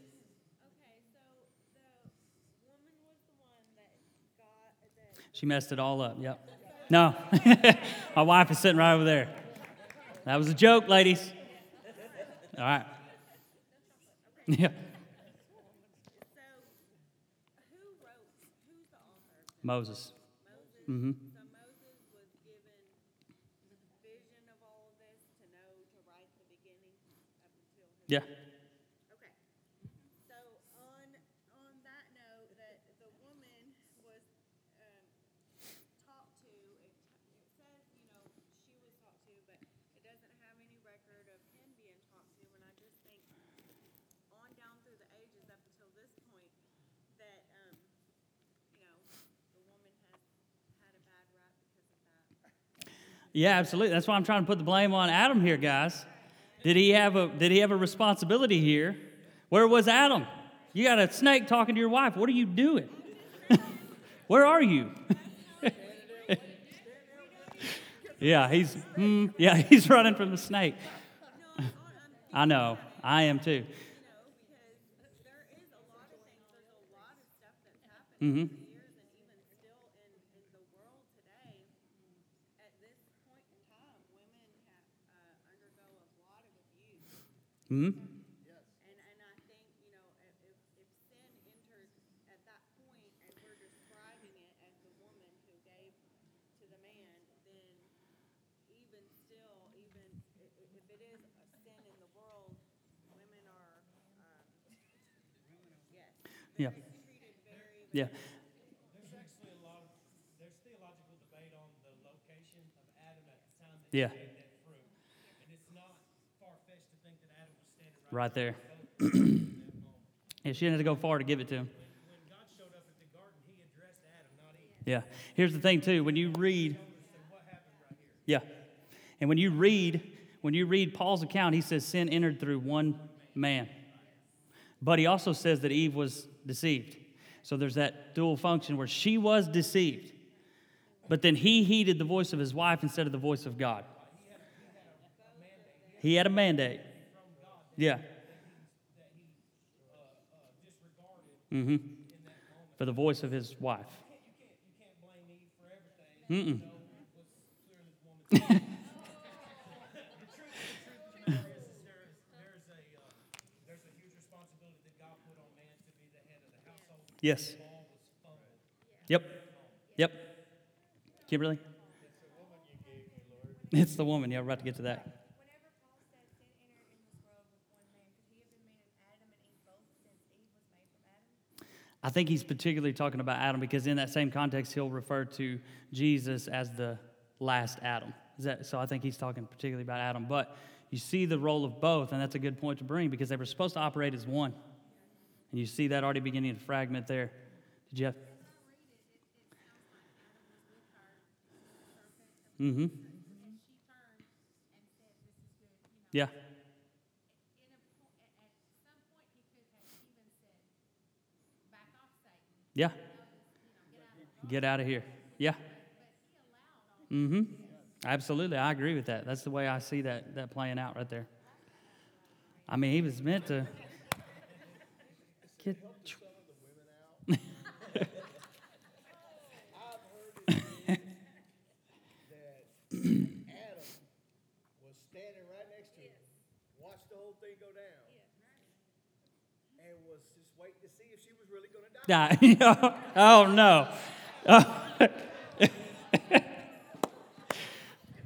She messed it all up. Yep. No. My wife is sitting right over there. That was a joke, ladies. All right. Yeah. So, who wrote, who's the author of this? Moses. Moses? Mm-hmm. So Moses was given vision of all of this to know to write the beginning up until his Yeah. Okay. So on, on that note, that the woman was, um, talked to, it, it says, you know, she was talked to, but it doesn't have any record of him being talked to, and I just think on down through the ages up until this point, that, um, you know, the woman has had a bad rap because of that. Yeah, absolutely. That's why I'm trying to put the blame on Adam here, guys. Did he have a Did he have a responsibility here? Where was Adam? You got a snake talking to your wife. What are you doing? Where are you? yeah, he's mm, yeah he's running from the snake. I know. I am too. you yes. Yeah. Treated very, Yeah. There's actually a lot of, there's theological debate on the location of Adam at the time that Yeah. he ate that fruit. And it's not far-fetched to think that Adam was standing right there. Yeah, she didn't have to go far to give it to him. Yeah. Here's the thing too. When you read, yeah, and when you read, when you read Paul's account, he says sin entered through one man. But he also says that Eve was deceived. So there's that dual function where she was deceived, but then he heeded the voice of his wife instead of the voice of God. He had a mandate. Yeah. Mm-hmm. For the voice of his wife. Mm-mm. Yes. Yep. Yep. Kimberly? It's the woman. Yeah, we're about to get to that. Whenever Paul said sin entered in this world with one man, could he have been meaning Adam and Eve both since Eve was made from Adam? I think he's particularly talking about Adam because in that same context, he'll refer to Jesus as the last Adam. That, so I think he's talking particularly about Adam. But you see the role of both, and that's a good point to bring because they were supposed to operate as one. And you see that already beginning to fragment there. Did you have? Mm-hmm. Yeah. In a po- at, at some point, he could have even said, back off, Satan. Yeah. Get out of here. Yeah. Mm-hmm. Absolutely. I agree with that. That's the way I see that, that playing out right there. I mean, he was meant to get. that Adam was standing right next to him, watched the whole thing go down, and waiting to see if she was really going to die. Oh, no.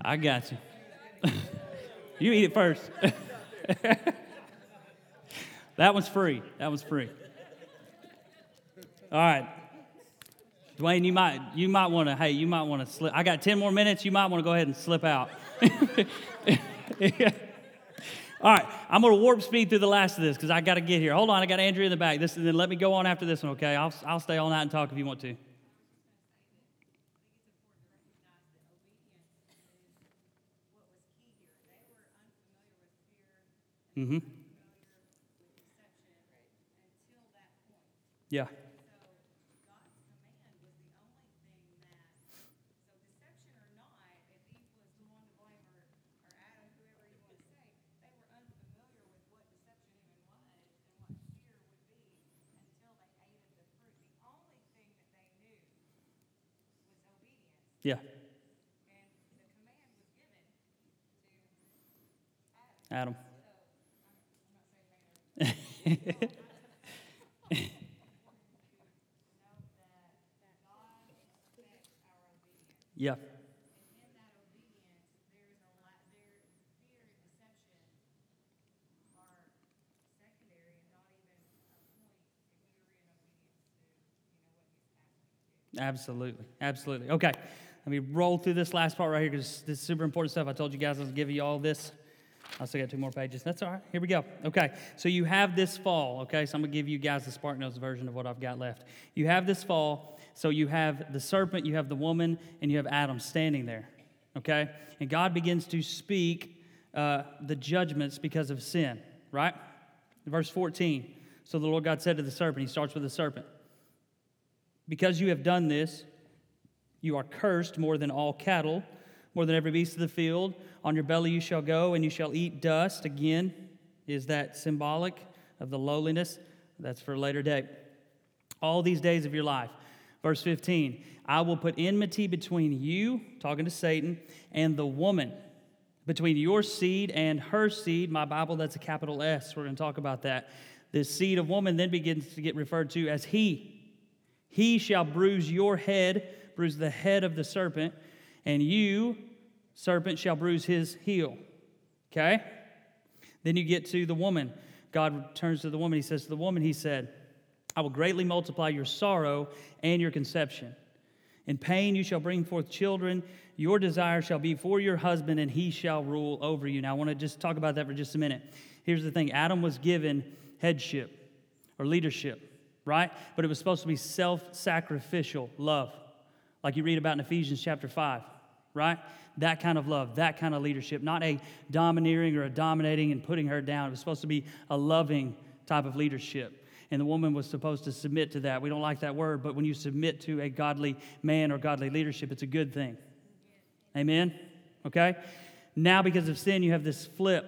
I got you. you eat it first. that one's free. That one's free. All right. Dwayne, you might you might want to hey, you might want to slip. I got 10 more minutes. You might want to go ahead and slip out. All right, I'm going to warp speed through the last of this because I got to get here. Hold on, I got Andrea in the back. This, and then let me go on after this one, okay? I'll, I'll stay all night and talk if you want to. Mm-hmm. Yeah. Yeah. Adam. yeah. in that obedience, there is a lot, there, fear and deception are secondary and not even a point if you're in obedience to, you know, what he's asking you to yeah. Absolutely. Absolutely. Okay. Let me roll through this last part right here because this is super important stuff. I told you guys I was giving you all this. I still got two more pages. That's all right. Here we go. Okay. So you have this fall. Okay. So I'm going to give you guys the Spark Notes version of what I've got left. You have this fall. So you have the serpent, you have the woman, and you have Adam standing there. Okay. And God begins to speak uh, the judgments because of sin, right? Verse 14. So the Lord God said to the serpent, He starts with the serpent. Because you have done this, you are cursed more than all cattle, more than every beast of the field. On your belly you shall go, and you shall eat dust. Again, is that symbolic of the lowliness? That's for a later day. All these days of your life. Verse 15 I will put enmity between you, talking to Satan, and the woman, between your seed and her seed. My Bible, that's a capital S. We're going to talk about that. The seed of woman then begins to get referred to as he. He shall bruise your head, bruise the head of the serpent, and you, serpent, shall bruise his heel. Okay? Then you get to the woman. God turns to the woman. He says to the woman, He said, I will greatly multiply your sorrow and your conception. In pain you shall bring forth children. Your desire shall be for your husband, and he shall rule over you. Now, I want to just talk about that for just a minute. Here's the thing Adam was given headship or leadership, right? But it was supposed to be self sacrificial love, like you read about in Ephesians chapter 5, right? That kind of love, that kind of leadership, not a domineering or a dominating and putting her down. It was supposed to be a loving type of leadership and the woman was supposed to submit to that. We don't like that word, but when you submit to a godly man or godly leadership, it's a good thing. Amen? Okay? Now, because of sin, you have this flip.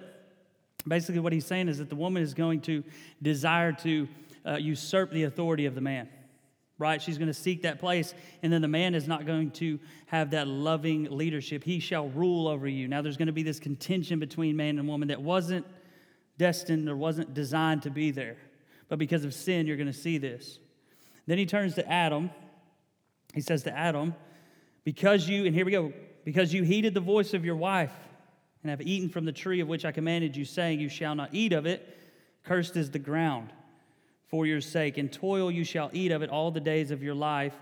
Basically, what he's saying is that the woman is going to desire to uh, usurp the authority of the man, right? She's going to seek that place, and then the man is not going to have that loving leadership. He shall rule over you. Now, there's going to be this contention between man and woman that wasn't destined or wasn't designed to be there. But because of sin, you're going to see this. Then he turns to Adam. He says to Adam, Because you, and here we go, because you heeded the voice of your wife and have eaten from the tree of which I commanded you, saying, You shall not eat of it, cursed is the ground for your sake. In toil you shall eat of it all the days of your life.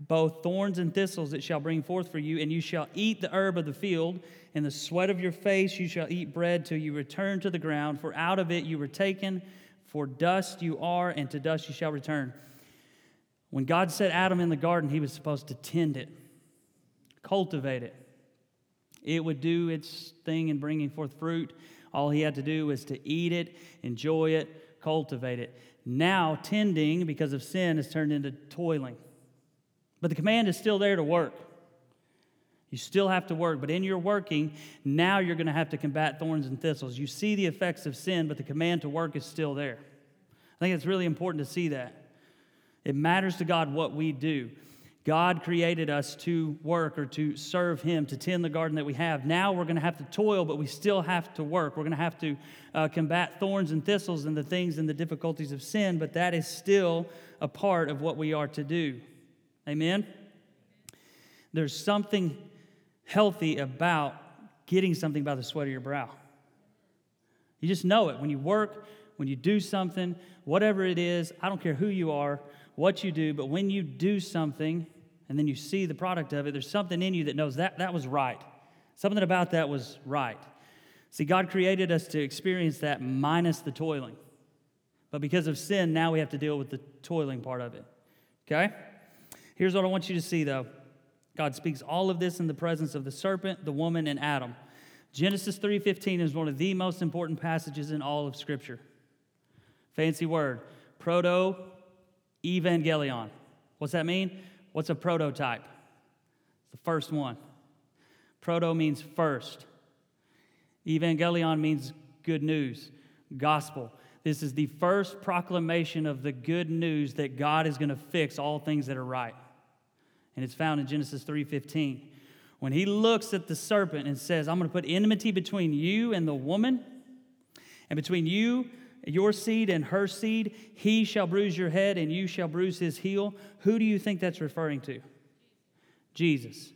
Both thorns and thistles it shall bring forth for you, and you shall eat the herb of the field. In the sweat of your face you shall eat bread till you return to the ground, for out of it you were taken. For dust you are, and to dust you shall return. When God set Adam in the garden, he was supposed to tend it, cultivate it. It would do its thing in bringing forth fruit. All he had to do was to eat it, enjoy it, cultivate it. Now, tending, because of sin, has turned into toiling. But the command is still there to work. You still have to work, but in your working, now you're going to have to combat thorns and thistles. You see the effects of sin, but the command to work is still there. I think it's really important to see that. It matters to God what we do. God created us to work or to serve Him, to tend the garden that we have. Now we're going to have to toil, but we still have to work. We're going to have to uh, combat thorns and thistles and the things and the difficulties of sin, but that is still a part of what we are to do. Amen? There's something healthy about getting something by the sweat of your brow. You just know it. When you work, when you do something, whatever it is, I don't care who you are, what you do, but when you do something and then you see the product of it, there's something in you that knows that that was right. Something about that was right. See, God created us to experience that minus the toiling. But because of sin, now we have to deal with the toiling part of it. Okay? Here's what I want you to see though. God speaks all of this in the presence of the serpent, the woman, and Adam. Genesis 3:15 is one of the most important passages in all of Scripture. Fancy word, proto evangelion. What's that mean? What's a prototype? It's the first one. Proto means first. Evangelion means good news, gospel. This is the first proclamation of the good news that God is going to fix all things that are right and it's found in Genesis 3:15. When he looks at the serpent and says, "I'm going to put enmity between you and the woman, and between you your seed and her seed, he shall bruise your head and you shall bruise his heel. Who do you think that's referring to? Jesus.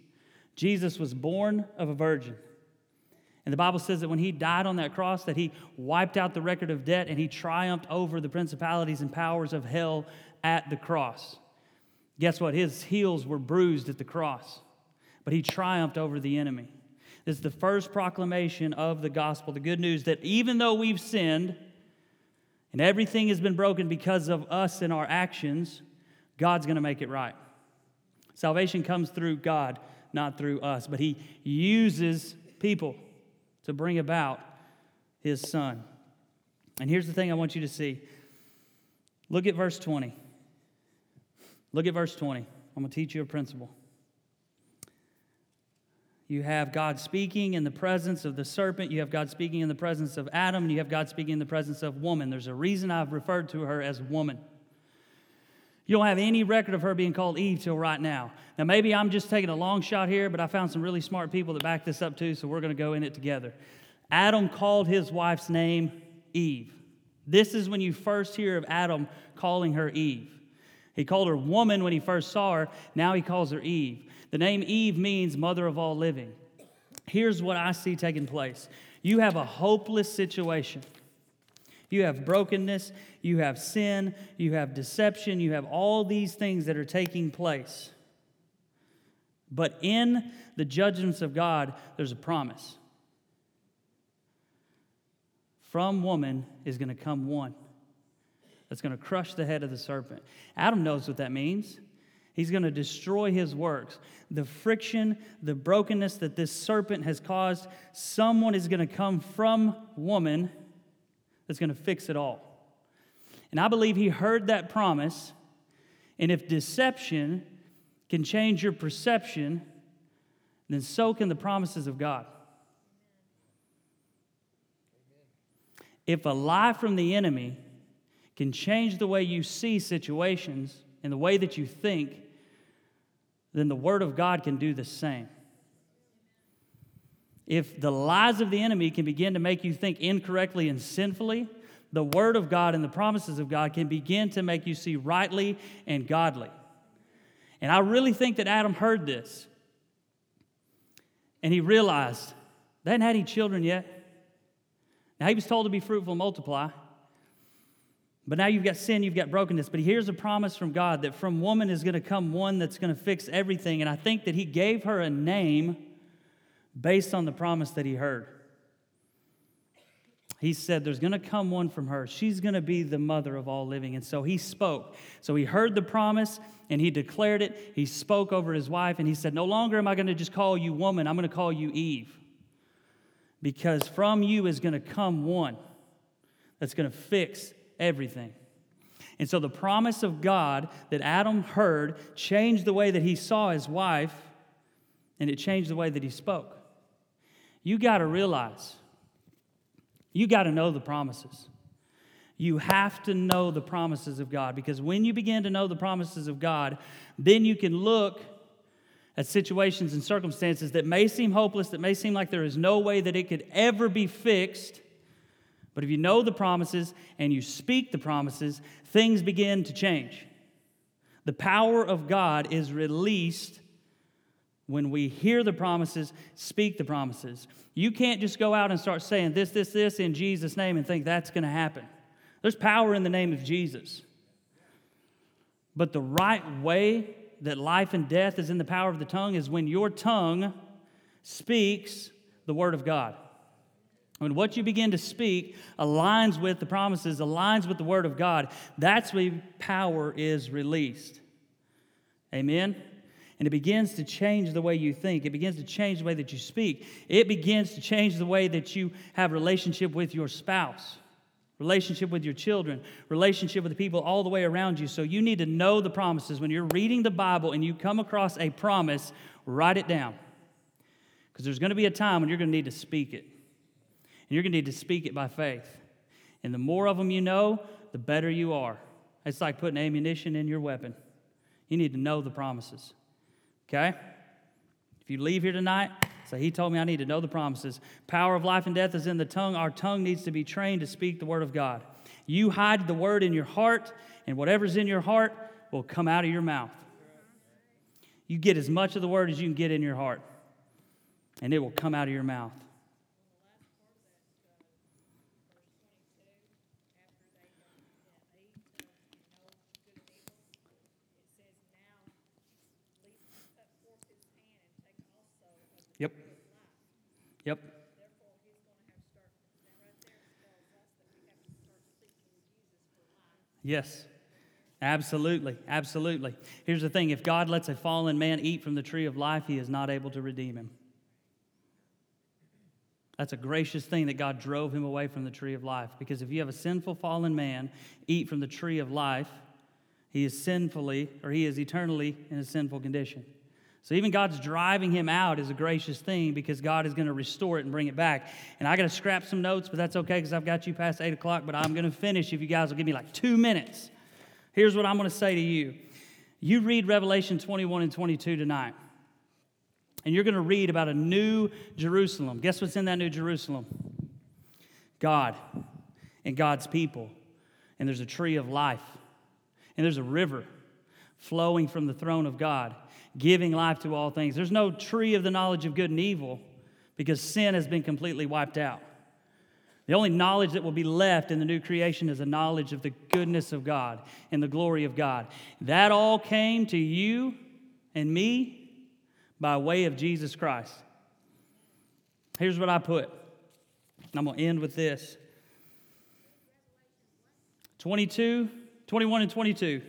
Jesus was born of a virgin. And the Bible says that when he died on that cross that he wiped out the record of debt and he triumphed over the principalities and powers of hell at the cross. Guess what? His heels were bruised at the cross, but he triumphed over the enemy. This is the first proclamation of the gospel, the good news that even though we've sinned and everything has been broken because of us and our actions, God's going to make it right. Salvation comes through God, not through us, but he uses people to bring about his son. And here's the thing I want you to see. Look at verse 20. Look at verse 20. I'm going to teach you a principle. You have God speaking in the presence of the serpent. You have God speaking in the presence of Adam. And you have God speaking in the presence of woman. There's a reason I've referred to her as woman. You don't have any record of her being called Eve till right now. Now, maybe I'm just taking a long shot here, but I found some really smart people that back this up too, so we're going to go in it together. Adam called his wife's name Eve. This is when you first hear of Adam calling her Eve. He called her woman when he first saw her, now he calls her Eve. The name Eve means mother of all living. Here's what I see taking place you have a hopeless situation. You have brokenness, you have sin, you have deception, you have all these things that are taking place. But in the judgments of God, there's a promise. From woman is going to come one that's going to crush the head of the serpent. Adam knows what that means. He's going to destroy his works. The friction, the brokenness that this serpent has caused, someone is going to come from woman that's going to fix it all. And I believe he heard that promise. And if deception can change your perception, then so can the promises of God. If a lie from the enemy can change the way you see situations and the way that you think, then the Word of God can do the same. If the lies of the enemy can begin to make you think incorrectly and sinfully, the Word of God and the promises of God can begin to make you see rightly and godly. And I really think that Adam heard this. And he realized they hadn't had any children yet. Now he was told to be fruitful and multiply. But now you've got sin, you've got brokenness. But here's a promise from God that from woman is going to come one that's going to fix everything. And I think that he gave her a name based on the promise that he heard. He said, There's going to come one from her. She's going to be the mother of all living. And so he spoke. So he heard the promise and he declared it. He spoke over his wife and he said, No longer am I going to just call you woman, I'm going to call you Eve. Because from you is going to come one that's going to fix everything. And so the promise of God that Adam heard changed the way that he saw his wife and it changed the way that he spoke. You got to realize, you got to know the promises. You have to know the promises of God because when you begin to know the promises of God, then you can look at situations and circumstances that may seem hopeless, that may seem like there is no way that it could ever be fixed. But if you know the promises and you speak the promises, things begin to change. The power of God is released when we hear the promises, speak the promises. You can't just go out and start saying this, this, this in Jesus' name and think that's going to happen. There's power in the name of Jesus. But the right way that life and death is in the power of the tongue is when your tongue speaks the word of God. When what you begin to speak aligns with the promises, aligns with the word of God, that's when power is released. Amen? And it begins to change the way you think. It begins to change the way that you speak. It begins to change the way that you have relationship with your spouse, relationship with your children, relationship with the people all the way around you. So you need to know the promises. When you're reading the Bible and you come across a promise, write it down. Because there's going to be a time when you're going to need to speak it. And you're going to need to speak it by faith. And the more of them you know, the better you are. It's like putting ammunition in your weapon. You need to know the promises. Okay? If you leave here tonight, say, He told me I need to know the promises. Power of life and death is in the tongue. Our tongue needs to be trained to speak the word of God. You hide the word in your heart, and whatever's in your heart will come out of your mouth. You get as much of the word as you can get in your heart, and it will come out of your mouth. Yep. Yep. Yes. Absolutely. Absolutely. Here's the thing if God lets a fallen man eat from the tree of life, he is not able to redeem him. That's a gracious thing that God drove him away from the tree of life. Because if you have a sinful fallen man eat from the tree of life, he is sinfully, or he is eternally in a sinful condition. So even God's driving him out is a gracious thing because God is going to restore it and bring it back. And I got to scrap some notes, but that's okay because I've got you past eight o'clock. But I'm going to finish if you guys will give me like two minutes. Here's what I'm going to say to you. You read Revelation 21 and 22 tonight, and you're going to read about a new Jerusalem. Guess what's in that new Jerusalem? God and God's people. And there's a tree of life, and there's a river flowing from the throne of God giving life to all things. There's no tree of the knowledge of good and evil because sin has been completely wiped out. The only knowledge that will be left in the new creation is a knowledge of the goodness of God and the glory of God. That all came to you and me by way of Jesus Christ. Here's what I put. I'm going to end with this 22, 21, and 22.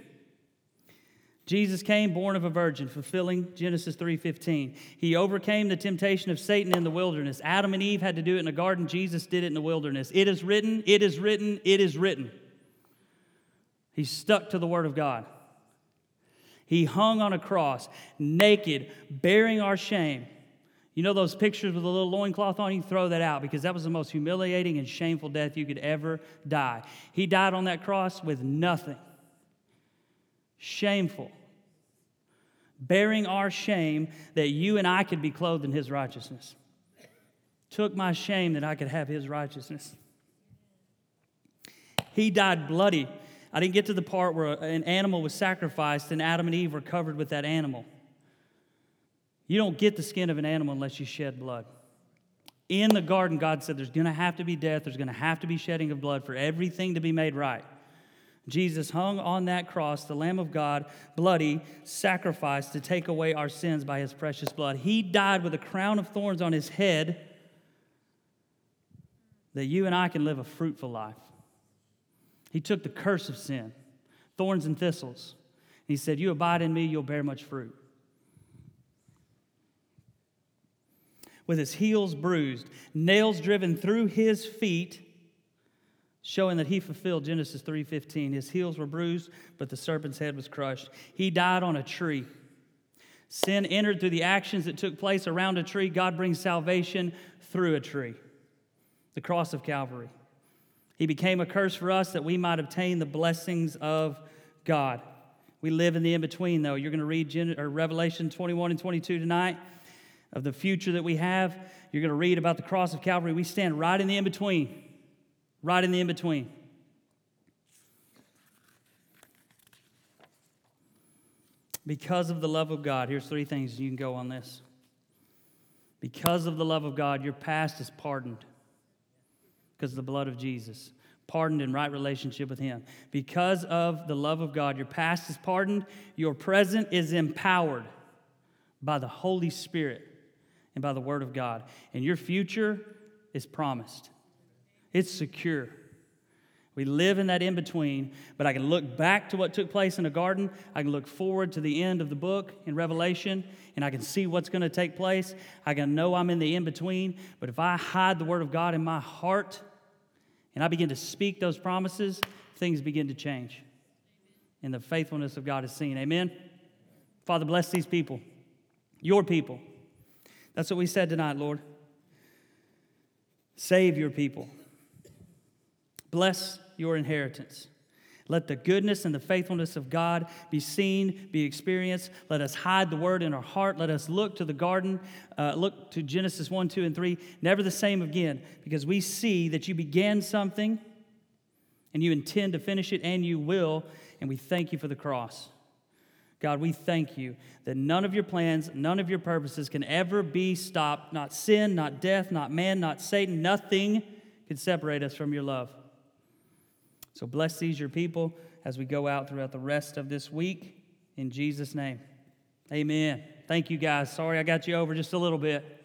Jesus came born of a virgin, fulfilling Genesis 3:15. He overcame the temptation of Satan in the wilderness. Adam and Eve had to do it in the garden, Jesus did it in the wilderness. It is written, it is written, it is written. He stuck to the word of God. He hung on a cross, naked, bearing our shame. You know those pictures with a little loincloth on? You throw that out because that was the most humiliating and shameful death you could ever die. He died on that cross with nothing. Shameful bearing our shame that you and I could be clothed in his righteousness. Took my shame that I could have his righteousness. He died bloody. I didn't get to the part where an animal was sacrificed and Adam and Eve were covered with that animal. You don't get the skin of an animal unless you shed blood. In the garden, God said there's going to have to be death, there's going to have to be shedding of blood for everything to be made right. Jesus hung on that cross, the Lamb of God, bloody, sacrificed to take away our sins by his precious blood. He died with a crown of thorns on his head that you and I can live a fruitful life. He took the curse of sin, thorns and thistles. He said, You abide in me, you'll bear much fruit. With his heels bruised, nails driven through his feet, showing that he fulfilled Genesis 3:15. His heels were bruised, but the serpent's head was crushed. He died on a tree. Sin entered through the actions that took place around a tree. God brings salvation through a tree. The cross of Calvary. He became a curse for us that we might obtain the blessings of God. We live in the in between, though. You're going to read Gen- Revelation 21 and 22 tonight of the future that we have. You're going to read about the cross of Calvary. We stand right in the in between right in the in between. Because of the love of God, here's three things you can go on this. Because of the love of God, your past is pardoned because of the blood of Jesus, pardoned in right relationship with Him. Because of the love of God, your past is pardoned, your present is empowered by the Holy Spirit and by the Word of God, and your future is promised. It's secure. We live in that in between, but I can look back to what took place in the garden. I can look forward to the end of the book in Revelation, and I can see what's going to take place. I can know I'm in the in between, but if I hide the Word of God in my heart and I begin to speak those promises, things begin to change. And the faithfulness of God is seen. Amen? Father, bless these people, your people. That's what we said tonight, Lord. Save your people. Bless your inheritance. Let the goodness and the faithfulness of God be seen, be experienced. Let us hide the word in our heart. Let us look to the garden, uh, look to Genesis 1, 2, and 3, never the same again, because we see that you began something And you intend to finish it, and you will. And we thank you for the cross. God, we thank you that none of your plans, none of your purposes can ever be stopped. Not sin, not death, not man, not Satan. Nothing can separate us from your love. So bless these, your people, as we go out throughout the rest of this week. In Jesus' name, amen. Thank you, guys. Sorry I got you over just a little bit.